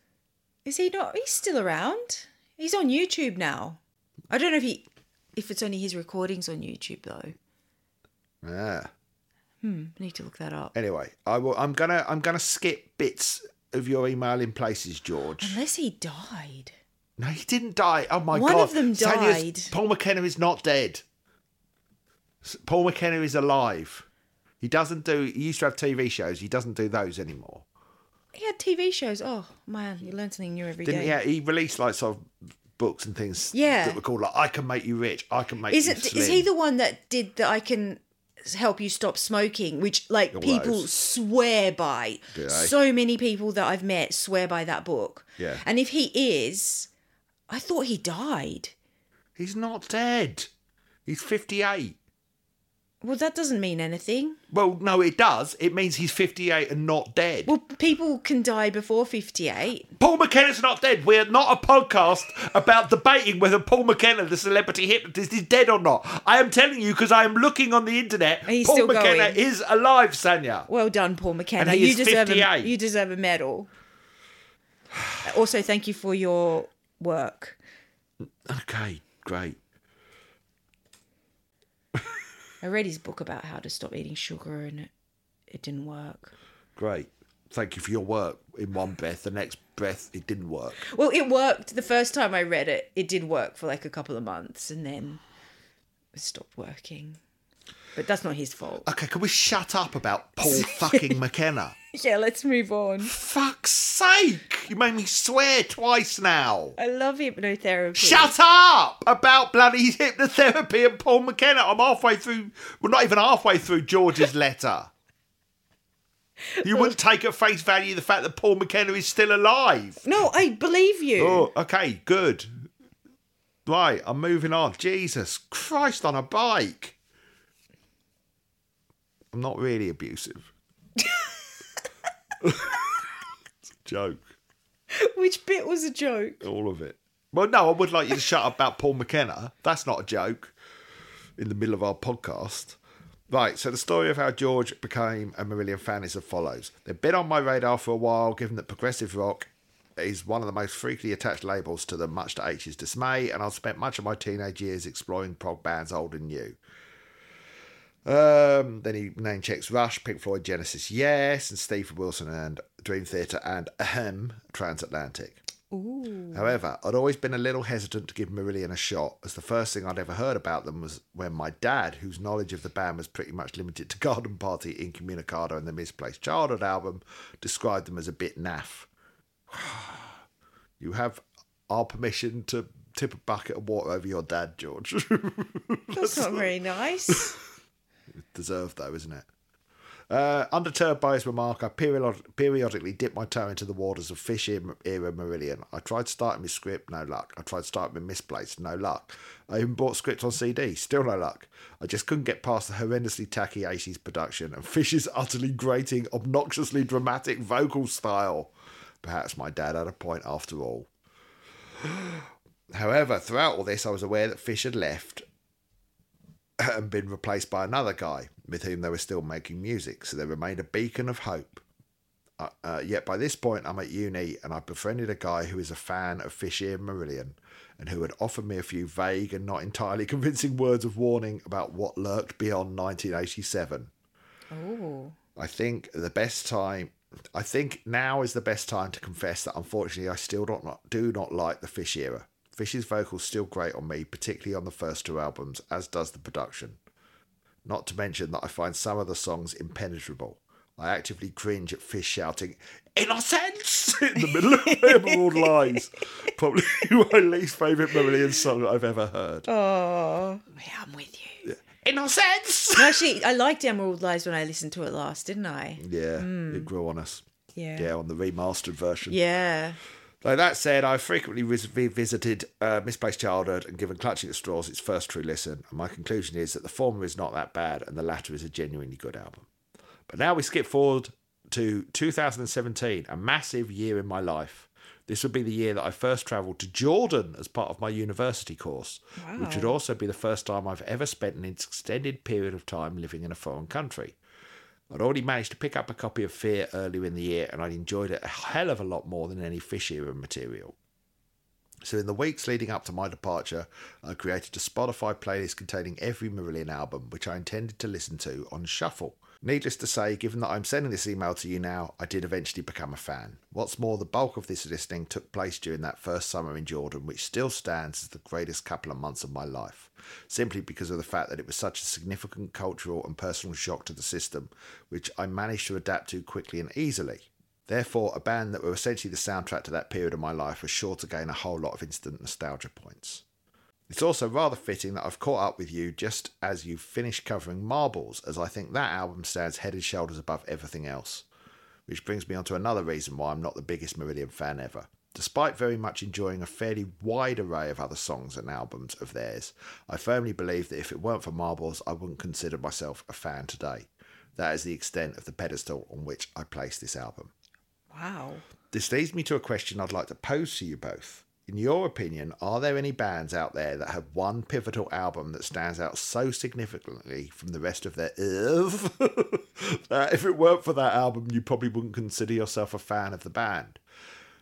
Is he not? He's still around. He's on YouTube now. I don't know if he, if it's only his recordings on YouTube though. Yeah. Hmm. I need to look that up. Anyway, I will. I'm gonna. I'm gonna skip bits of your email in places, George. Unless he died. No, he didn't die. Oh my One god! of them Tanya's- died. Paul McKenna is not dead. Paul McKenna is alive. He doesn't do. He used to have TV shows. He doesn't do those anymore. He had TV shows. Oh man, you learn something new every day. Didn't he? Yeah, he released like sort of books and things. Yeah. that were called like "I Can Make You Rich." I can make Is you it? slim. Is he the one that did the I can help you stop smoking? Which like All people those. swear by. So many people that I've met swear by that book. Yeah. And if he is, I thought he died. He's not dead. He's fifty-eight. Well, that doesn't mean anything. Well, no, it does. It means he's fifty-eight and not dead. Well, people can die before fifty-eight. Paul McKenna's not dead. We're not a podcast about debating whether Paul McKenna, the celebrity hypnotist, is dead or not. I am telling you because I am looking on the internet. He's Paul still McKenna going. is alive, Sanya. Well done, Paul McKenna. And he you is deserve 58. a, you deserve a medal. [sighs] also, thank you for your work. Okay, great. I read his book about how to stop eating sugar, and it, it didn't work. Great. Thank you for your work in one breath. The next breath, it didn't work. Well, it worked the first time I read it. It did work for like a couple of months, and then it stopped working. But that's not his fault. Okay, can we shut up about Paul fucking [laughs] McKenna? Yeah, let's move on. Fuck's sake! You made me swear twice now. I love hypnotherapy. Shut up about bloody hypnotherapy and Paul McKenna. I'm halfway through, well, not even halfway through George's letter. You oh. wouldn't take at face value the fact that Paul McKenna is still alive. No, I believe you. Oh, okay, good. Right, I'm moving on. Jesus Christ on a bike. I'm not really abusive. It's a joke. Which bit was a joke? All of it. Well, no, I would like you to shut up about Paul McKenna. That's not a joke in the middle of our podcast. Right, so the story of how George became a Marillion fan is as follows. They've been on my radar for a while, given that progressive rock is one of the most frequently attached labels to them, much to H's dismay, and I've spent much of my teenage years exploring prog bands old and new. Um, then he name checks Rush, Pink Floyd, Genesis, Yes, and Steve Wilson and Dream Theater and Ahem, Transatlantic. However, I'd always been a little hesitant to give Marillion a shot, as the first thing I'd ever heard about them was when my dad, whose knowledge of the band was pretty much limited to [laughs] Garden Party, Incommunicado, and the Misplaced Childhood album, described them as a bit naff. [sighs] you have our permission to tip a bucket of water over your dad, George. [laughs] That's not very nice. [laughs] Deserved, though, isn't it? Uh, undeterred by his remark, I period- periodically dipped my toe into the waters of fish era Marillion. I tried starting with script, no luck. I tried starting with misplaced, no luck. I even bought script on CD, still no luck. I just couldn't get past the horrendously tacky 80s production and Fish's utterly grating, obnoxiously dramatic vocal style. Perhaps my dad had a point after all. [sighs] However, throughout all this, I was aware that Fish had left and been replaced by another guy with whom they were still making music, so they remained a beacon of hope. Uh, uh, yet by this point, I'm at uni and I befriended a guy who is a fan of Fishy and Marillion and who had offered me a few vague and not entirely [laughs] convincing words of warning about what lurked beyond 1987. oh. I think the best time. I think now is the best time to confess that unfortunately I still don't not, do not like the Fish era. Fish's vocals still great on me, particularly on the first two albums, as does the production. Not to mention that I find some of the songs impenetrable. I actively cringe at Fish shouting, Innocence! [laughs] in the middle of [laughs] Emerald Lies. Probably [laughs] my least favourite Marillion song I've ever heard. Oh, yeah, I'm with you. Innocence! No, Actually, I liked Emerald Lies when I listened to it last, didn't I? Yeah, it hmm. grew on us. Yeah. Yeah, on the remastered version. Yeah. Though that said, I've frequently revisited uh, Misplaced Childhood and given Clutching at Straws its first true listen, and my conclusion is that the former is not that bad and the latter is a genuinely good album. But now we skip forward to 2017, a massive year in my life. This would be the year that I first travelled to Jordan as part of my university course, which would also be the first time I've ever spent an extended period of time living in a foreign country. I'd already managed to pick up a copy of Fear earlier in the year, and I'd enjoyed it a hell of a lot more than any Fish era material. So, in the weeks leading up to my departure, I created a Spotify playlist containing every Marillion album, which I intended to listen to on shuffle. Needless to say, given that I'm sending this email to you now, I did eventually become a fan. What's more, the bulk of this listening took place during that first summer in Jordan, which still stands as the greatest couple of months of my life, simply because of the fact that it was such a significant cultural and personal shock to the system, which I managed to adapt to quickly and easily. Therefore, a band that were essentially the soundtrack to that period of my life was sure to gain a whole lot of instant nostalgia points. It's also rather fitting that I've caught up with you just as you've finished covering Marbles, as I think that album stands head and shoulders above everything else. Which brings me on to another reason why I'm not the biggest Marillion fan ever. Despite very much enjoying a fairly wide array of other songs and albums of theirs, I firmly believe that if it weren't for Marbles, I wouldn't consider myself a fan today. That is the extent of the pedestal on which I place this album. Wow. This leads me to a question I'd like to pose to you both. In your opinion, are there any bands out there that have one pivotal album that stands out so significantly from the rest of their if [laughs] that if it weren't for that album, you probably wouldn't consider yourself a fan of the band?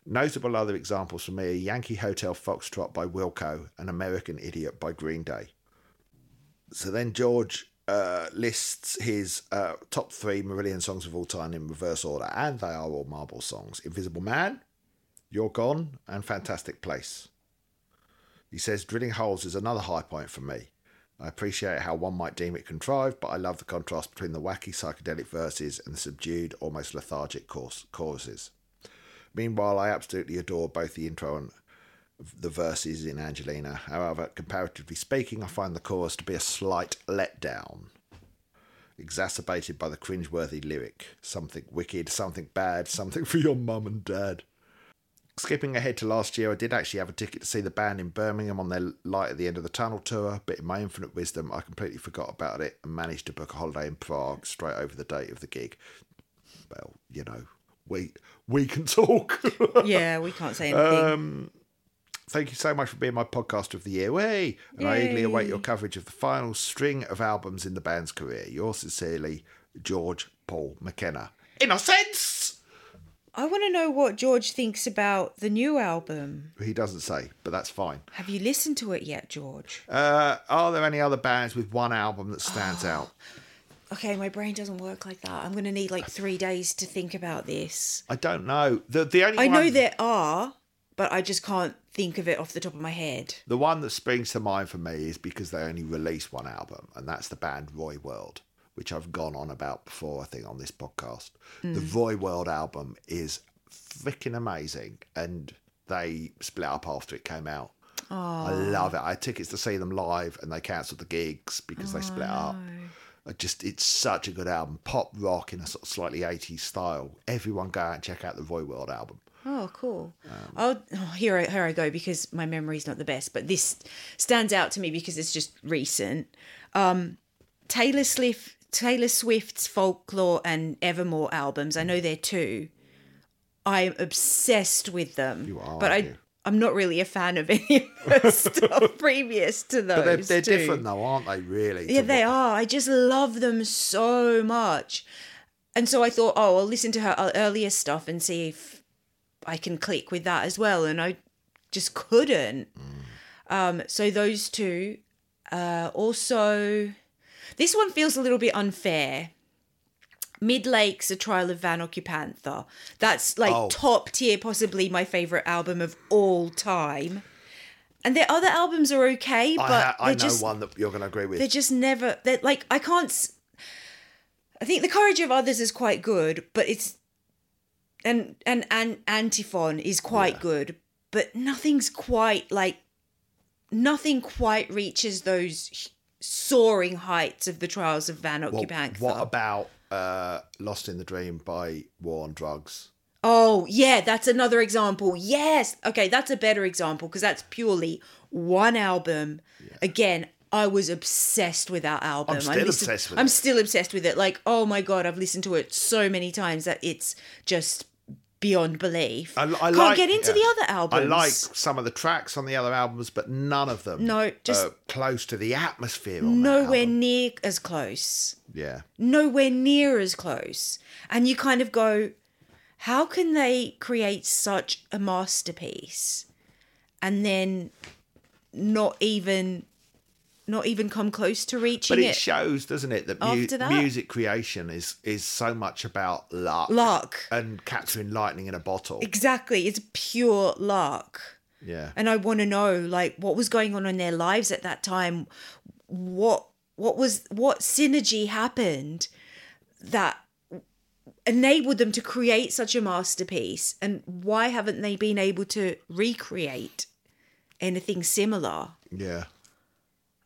Notable other examples for me are Yankee Hotel Foxtrot by Wilco and American Idiot by Green Day. So then George uh, lists his uh, top three Marillion songs of all time in reverse order, and they are all Marble songs Invisible Man, You're Gone, and Fantastic Place. He says Drilling Holes is another high point for me. I appreciate how one might deem it contrived, but I love the contrast between the wacky psychedelic verses and the subdued, almost lethargic choruses. Meanwhile, I absolutely adore both the intro and the verses in Angelina. However, comparatively speaking, I find the chorus to be a slight letdown, exacerbated by the cringeworthy lyric something wicked, something bad, something for your mum and dad. Skipping ahead to last year, I did actually have a ticket to see the band in Birmingham on their Light at the End of the Tunnel tour, but in my infinite wisdom, I completely forgot about it and managed to book a holiday in Prague straight over the date of the gig. Well, you know, we we can talk. [laughs] Yeah, we can't say anything. Um, thank you so much for being my podcast of the year. Way! And I eagerly await your coverage of the final string of albums in the band's career. Yours sincerely, George Paul McKenna. Innocence! I want to know what George thinks about the new album. He doesn't say, but that's fine. Have you listened to it yet, George? Uh, are there any other bands with one album that Oh. stands out? Okay, my brain doesn't work like that. I'm going to need like three days to think about this. I don't know. The the only I know there are, but I just can't think of it off the top of my head. the one that springs to mind for me is because they only released one album, and that's the band Roy World, which I've gone on about before, I think, on this podcast. The Roy World album is freaking amazing, and they split up after it came out. I love it. I had tickets to see them live, and they cancelled the gigs because they split up. I just, it's such a good album, pop rock in a sort of slightly 80s style. Everyone go out and check out the Roy World album. Oh, cool. oh, oh, here, I, here I go because my memory's not the best, but this stands out to me because it's just recent. Um, Taylor Swift, Taylor Swift's Folklore and Evermore albums. I know they're two. I'm obsessed with them. You are, but I? I'm not really a fan of [laughs] any of the [laughs] stuff previous to those. But they're, they're different though, aren't they? Really? Yeah, they what- are. I just love them so much. And so I thought, oh, I'll listen to her earlier stuff and see if I can click with that as well. And I just couldn't. Um, so those two. Uh, also, this one feels a little bit unfair. Midlake's, A Trial of Van Occupanther. That's like Oh. top tier, possibly my favorite album of all time. and their other albums are okay, but I, ha- I know just one that you're going to agree with. they're just never. They're like I can't. I think the courage of others is quite good, but it's and and and antiphon is quite Yeah. good, but nothing's quite like nothing quite reaches those soaring heights of the trials of Van Well, Occupanther. what about uh, "Lost in the Dream" by War on Drugs? Oh, yeah, that's another example. Yes. Okay, that's a better example because that's purely one album. Again, I was obsessed with that album. I'm still listened- obsessed with I'm it. still obsessed with it. Like, oh my god, I've listened to it so many times that it's just beyond belief. I, I Can't like, get into yeah. the other albums. I like some of the tracks on the other albums, but none of them. No, just- are close to the atmosphere. Nowhere near as close. Yeah, nowhere near as close. And you kind of go, how can they create such a masterpiece and then not even not even come close to reaching but it, But it? shows, doesn't it, that, mu- that? music creation is is so much about luck, Luck. and capturing lightning in a bottle. Exactly. It's pure luck. Yeah, And I want to know like what was going on in their lives at that time. What what was what synergy happened that enabled them to create such a masterpiece and why haven't they been able to recreate anything similar? yeah.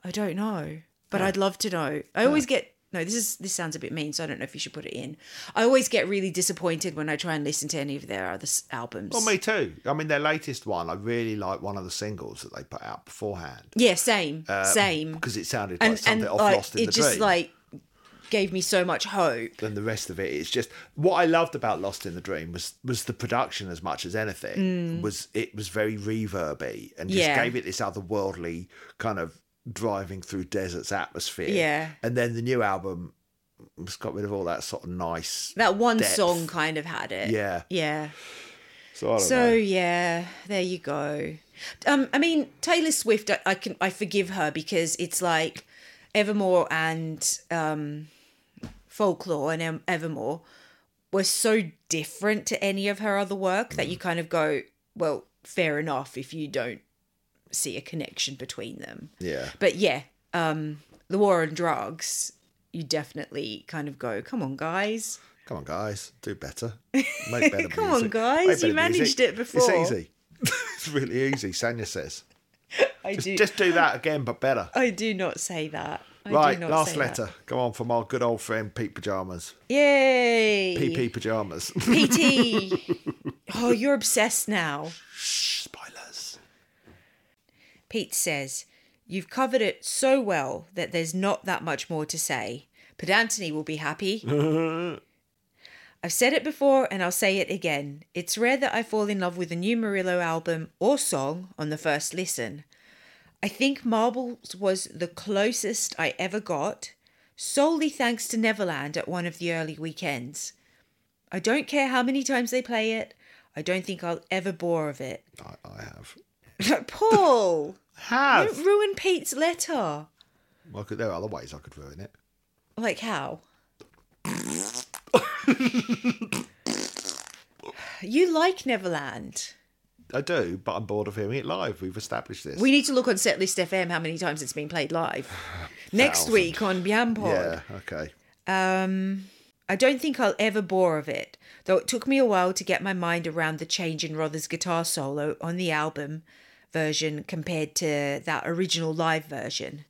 I don't know, but I'd love to know. I always get no. This is this sounds a bit mean, so I don't know if you should put it in. I always get really disappointed when I try and listen to any of their other s- albums. Well, me too. I mean, their latest one, I really like one of the singles that they put out beforehand. yeah, same, same. because it sounded like and something and off like, Lost in it the just Dream. like gave me so much hope. and the rest of it it's just what I loved about Lost in the Dream was was the production as much as anything was it was very reverby and just Mm. Yeah. gave it this otherworldly kind of driving through deserts atmosphere. Yeah. And then the new album just got rid of all that sort of nice That one depth. song kind of had it. Yeah. Yeah. So I don't So yeah, there you go. Um, I mean Taylor Swift, I, I can I forgive her because it's like Evermore and um, Folklore and Evermore were so different to any of her other work that you kind of go, well, fair enough if you don't see a connection between them. Yeah. But yeah, um, the war on drugs, you definitely kind of go, come on, guys. Come on, guys, do better. [laughs] Make better Come on, guys, you managed music. it before. It's easy. [laughs] it's really easy. Sanya says, [laughs] I do. just do that again, but better. I do not say that. I Right, not last letter. Go on from our good old friend Pete Pajamas. Yay! PP Pajamas. PT. oh, you're obsessed now. Spoilers. Pete says, You've covered it so well that there's not that much more to say. But Anthony will be happy. [laughs] I've said it before and I'll say it again. It's rare that I fall in love with a new Marillion album or song on the first listen. I think Marbles was the closest I ever got, solely thanks to Neverland at one of the early weekends. I don't care how many times they play it, I don't think I'll ever bore of it. I, I have. [laughs] Paul! Have. Don't ruin Pete's letter. Well, could, there are other ways I could ruin it. Like how? you like Neverland. I do, but I'm bored of hearing it live. We've established this. We need to look on Setlist FM how many times it's been played live. [sighs] Next week on Biampod. yeah, okay. Um, I don't think I'll ever bore of it, though it took me a while to get my mind around the change in Rothery's guitar solo on the album version compared to that original live version.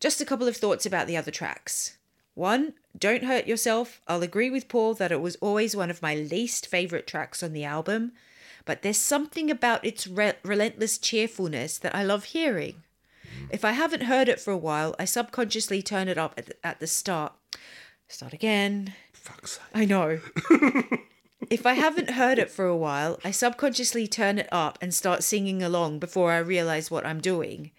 Just a couple of thoughts about the other tracks. One, Don't Hurt Yourself. I'll agree with Paul that it was always one of my least favourite tracks on the album, but there's something about its re- relentless cheerfulness that I love hearing. If I haven't heard it for a while, I subconsciously turn it up at the, at the start. Start again. Fuck's sake. I know. [laughs] if I haven't heard it for a while, I subconsciously turn it up and start singing along before I realize what I'm doing.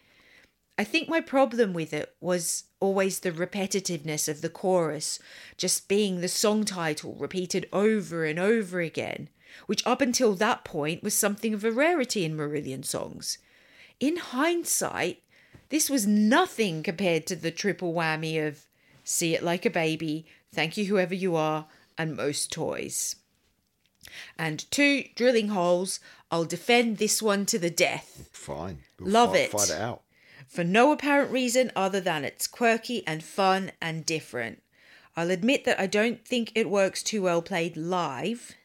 I think my problem with it was always the repetitiveness of the chorus, just being the song title repeated over and over again, which up until that point was something of a rarity in Marillion songs. In hindsight, this was nothing compared to the triple whammy of See It Like a Baby, Thank You Whoever You Are, and Most Toys. And two drilling holes. I'll defend this one to the death. Fine. We'll Love fi- it. Find it out. For no apparent reason other than it's quirky and fun and different. I'll admit that I don't think it works too well played live,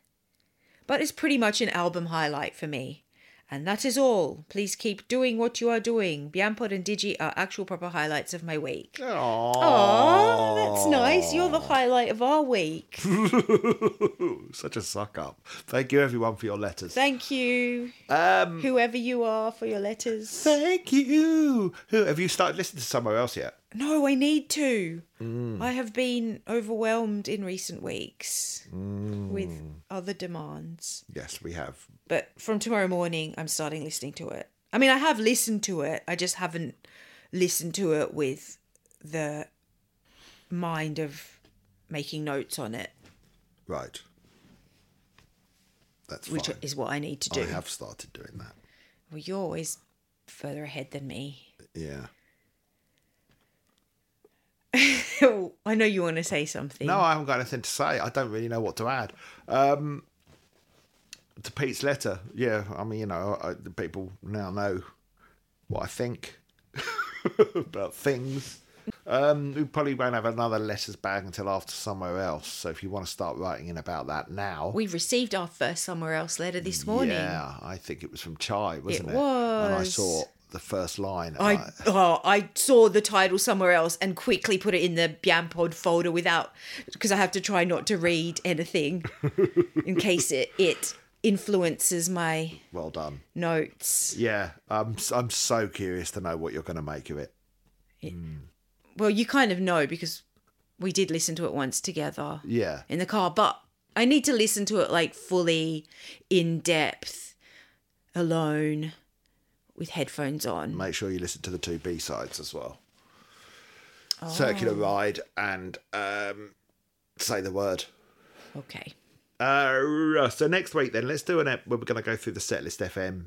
but it's pretty much an album highlight for me. And that is all. Please keep doing what you are doing. Biampod and Digi are actual proper highlights of my week. Aww. Oh, that's nice. You're the highlight of our week. [laughs] Such a suck up. Thank you, everyone, for your letters. Thank you, Um, whoever you are, for your letters. thank you. Who have you started listening to somewhere else yet? No, I need to. Mm. I have been overwhelmed in recent weeks mm. with other demands. Yes, we have. But from tomorrow morning, I'm starting listening to it. I mean, I have listened to it, I just haven't listened to it with the mind of making notes on it, Right. That's which fine. is what I need to do. I have started doing that. Well, you're always further ahead than me. Yeah. [laughs] I know you want to say something. No, I haven't got anything to say. I don't really know what to add. Um, to Pete's letter, yeah, I mean, you know, I, the people now know what I think [laughs] about things. Um, we probably won't have another letters bag until after somewhere else. So if you want to start writing in about that now, We received our first somewhere else letter this morning. yeah, I think it was from Chai, wasn't it? It And I was. saw the first line. and I oh, I saw the title somewhere else and quickly put it in the Biampod folder without because I have to try not to read anything [laughs] in case it it influences my well done. notes. Yeah, I'm I'm so curious to know what you're going to make of it. Hmm. Well, you kind of know because we did listen to it once together Yeah, in the car, but I need to listen to it like fully in depth alone with headphones on. make sure you listen to the two B sides as well. Circular ride and um, say the word. Okay. Uh, so next week, then let's do an ep. We're going to go through the setlist FM.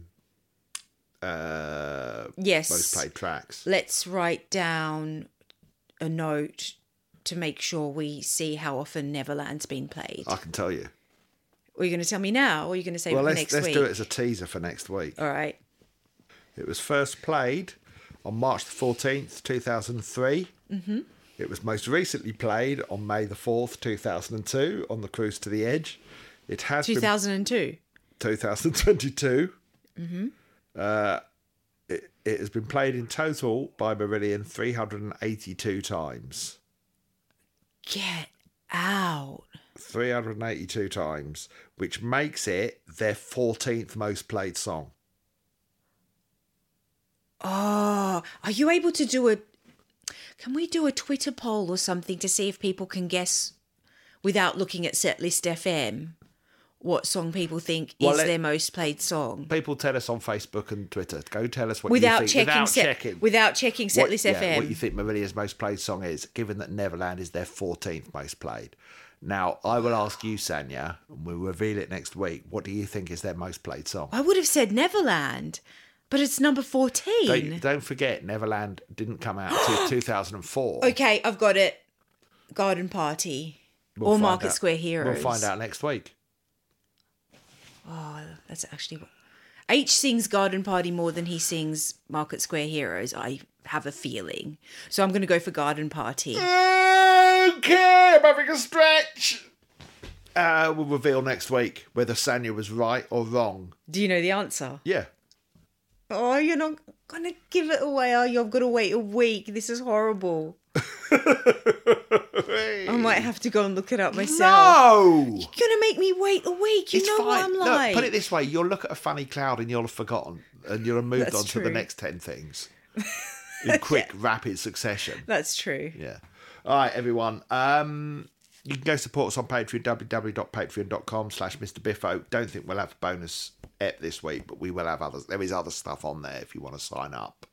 Uh, Yes. most played tracks. let's write down a note to make sure we see how often Neverland's been played. I can tell you. Are you going to tell me now, or are you going to say Well, for let's next let's week? do it as a teaser for next week. All right. It was first played on March the fourteenth, two thousand three. Mm-hmm. It was most recently played on May the fourth, two thousand and two, on the Cruise to the Edge. It has been 2002. 2022. Mm-hmm. Uh, it, it has been played in total by Marillion 382 times. Get out. 382 times, which makes it their 14th most played song. Oh, are you able to do a? Can we do a Twitter poll or something to see if people can guess, without looking at Setlist FM, what song people think Well, is their most played song? People tell us on Facebook and Twitter. Go tell us what Without you think. checking, without set, checking. without checking what, Setlist yeah, FM. what you think Marillion's most played song is, given that Neverland is their 14th most played. Now, I will ask you, Sanya, and we'll reveal it next week. What do you think is their most played song? I would have said Neverland, but it's number 14. Don't, don't forget, Neverland didn't come out until [gasps] 2004. Okay, I've got it. Garden Party We'll or find Market out- Square Heroes. We'll find out next week. Oh, that's actually. H sings Garden Party more than he sings Market Square Heroes. I have a feeling, so I'm going to go for Garden Party. Okay, I'm having a stretch. Uh, we'll reveal next week whether Sanya was right or wrong. Do you know the answer? Yeah. Oh, you're not going to give it away, are you? I've got to wait a week. This is horrible. [laughs] I might have to go and look it up myself. No! You're going to make me wait a week. You It's know fine. what I'm Look, like. put it this way: you'll look at a funny cloud and you'll have forgotten, and you'll have moved That's on to the next ten things [laughs] in quick, rapid succession. That's true. Yeah. All right, everyone. Um, you can go support us on Patreon, www.patreon.com slash Mr. Biffo. Don't think we'll have a bonus ep this week, but we will have others. There is other stuff on there if you want to sign up.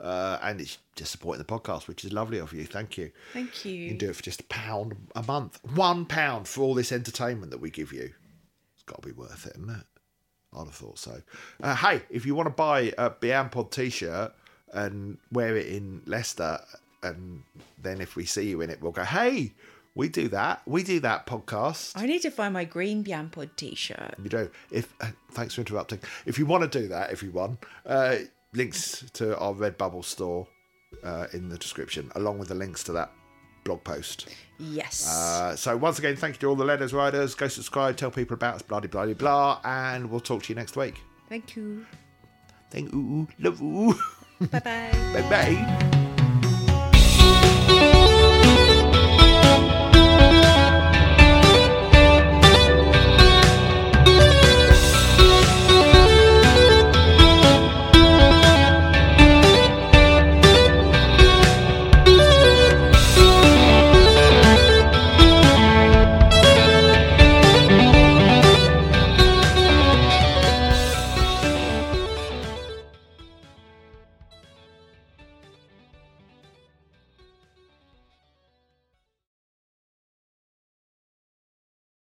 Uh, and it's just supporting the podcast, which is lovely of you. Thank you. Thank You You can do it for just a pound a month. One pound for all this entertainment that we give you. It's got to be worth it, isn't it? I'd have thought so. Uh, hey, if you want to buy a Biampod t-shirt and wear it in Leicester, and then if we see you in it, we'll go, hey, We do that. We do that podcast. I need to find my green Biampod t-shirt. You know, if uh, thanks for interrupting. If you want to do that, everyone, uh, links to our Redbubble store uh, in the description, along with the links to that blog post. Yes. Uh, so once again, thank you to all the letters writers. Go subscribe, tell people about us, blah blah blah blah, and we'll talk to you next week. Thank you. Thank you, love you, Bye bye. bye bye.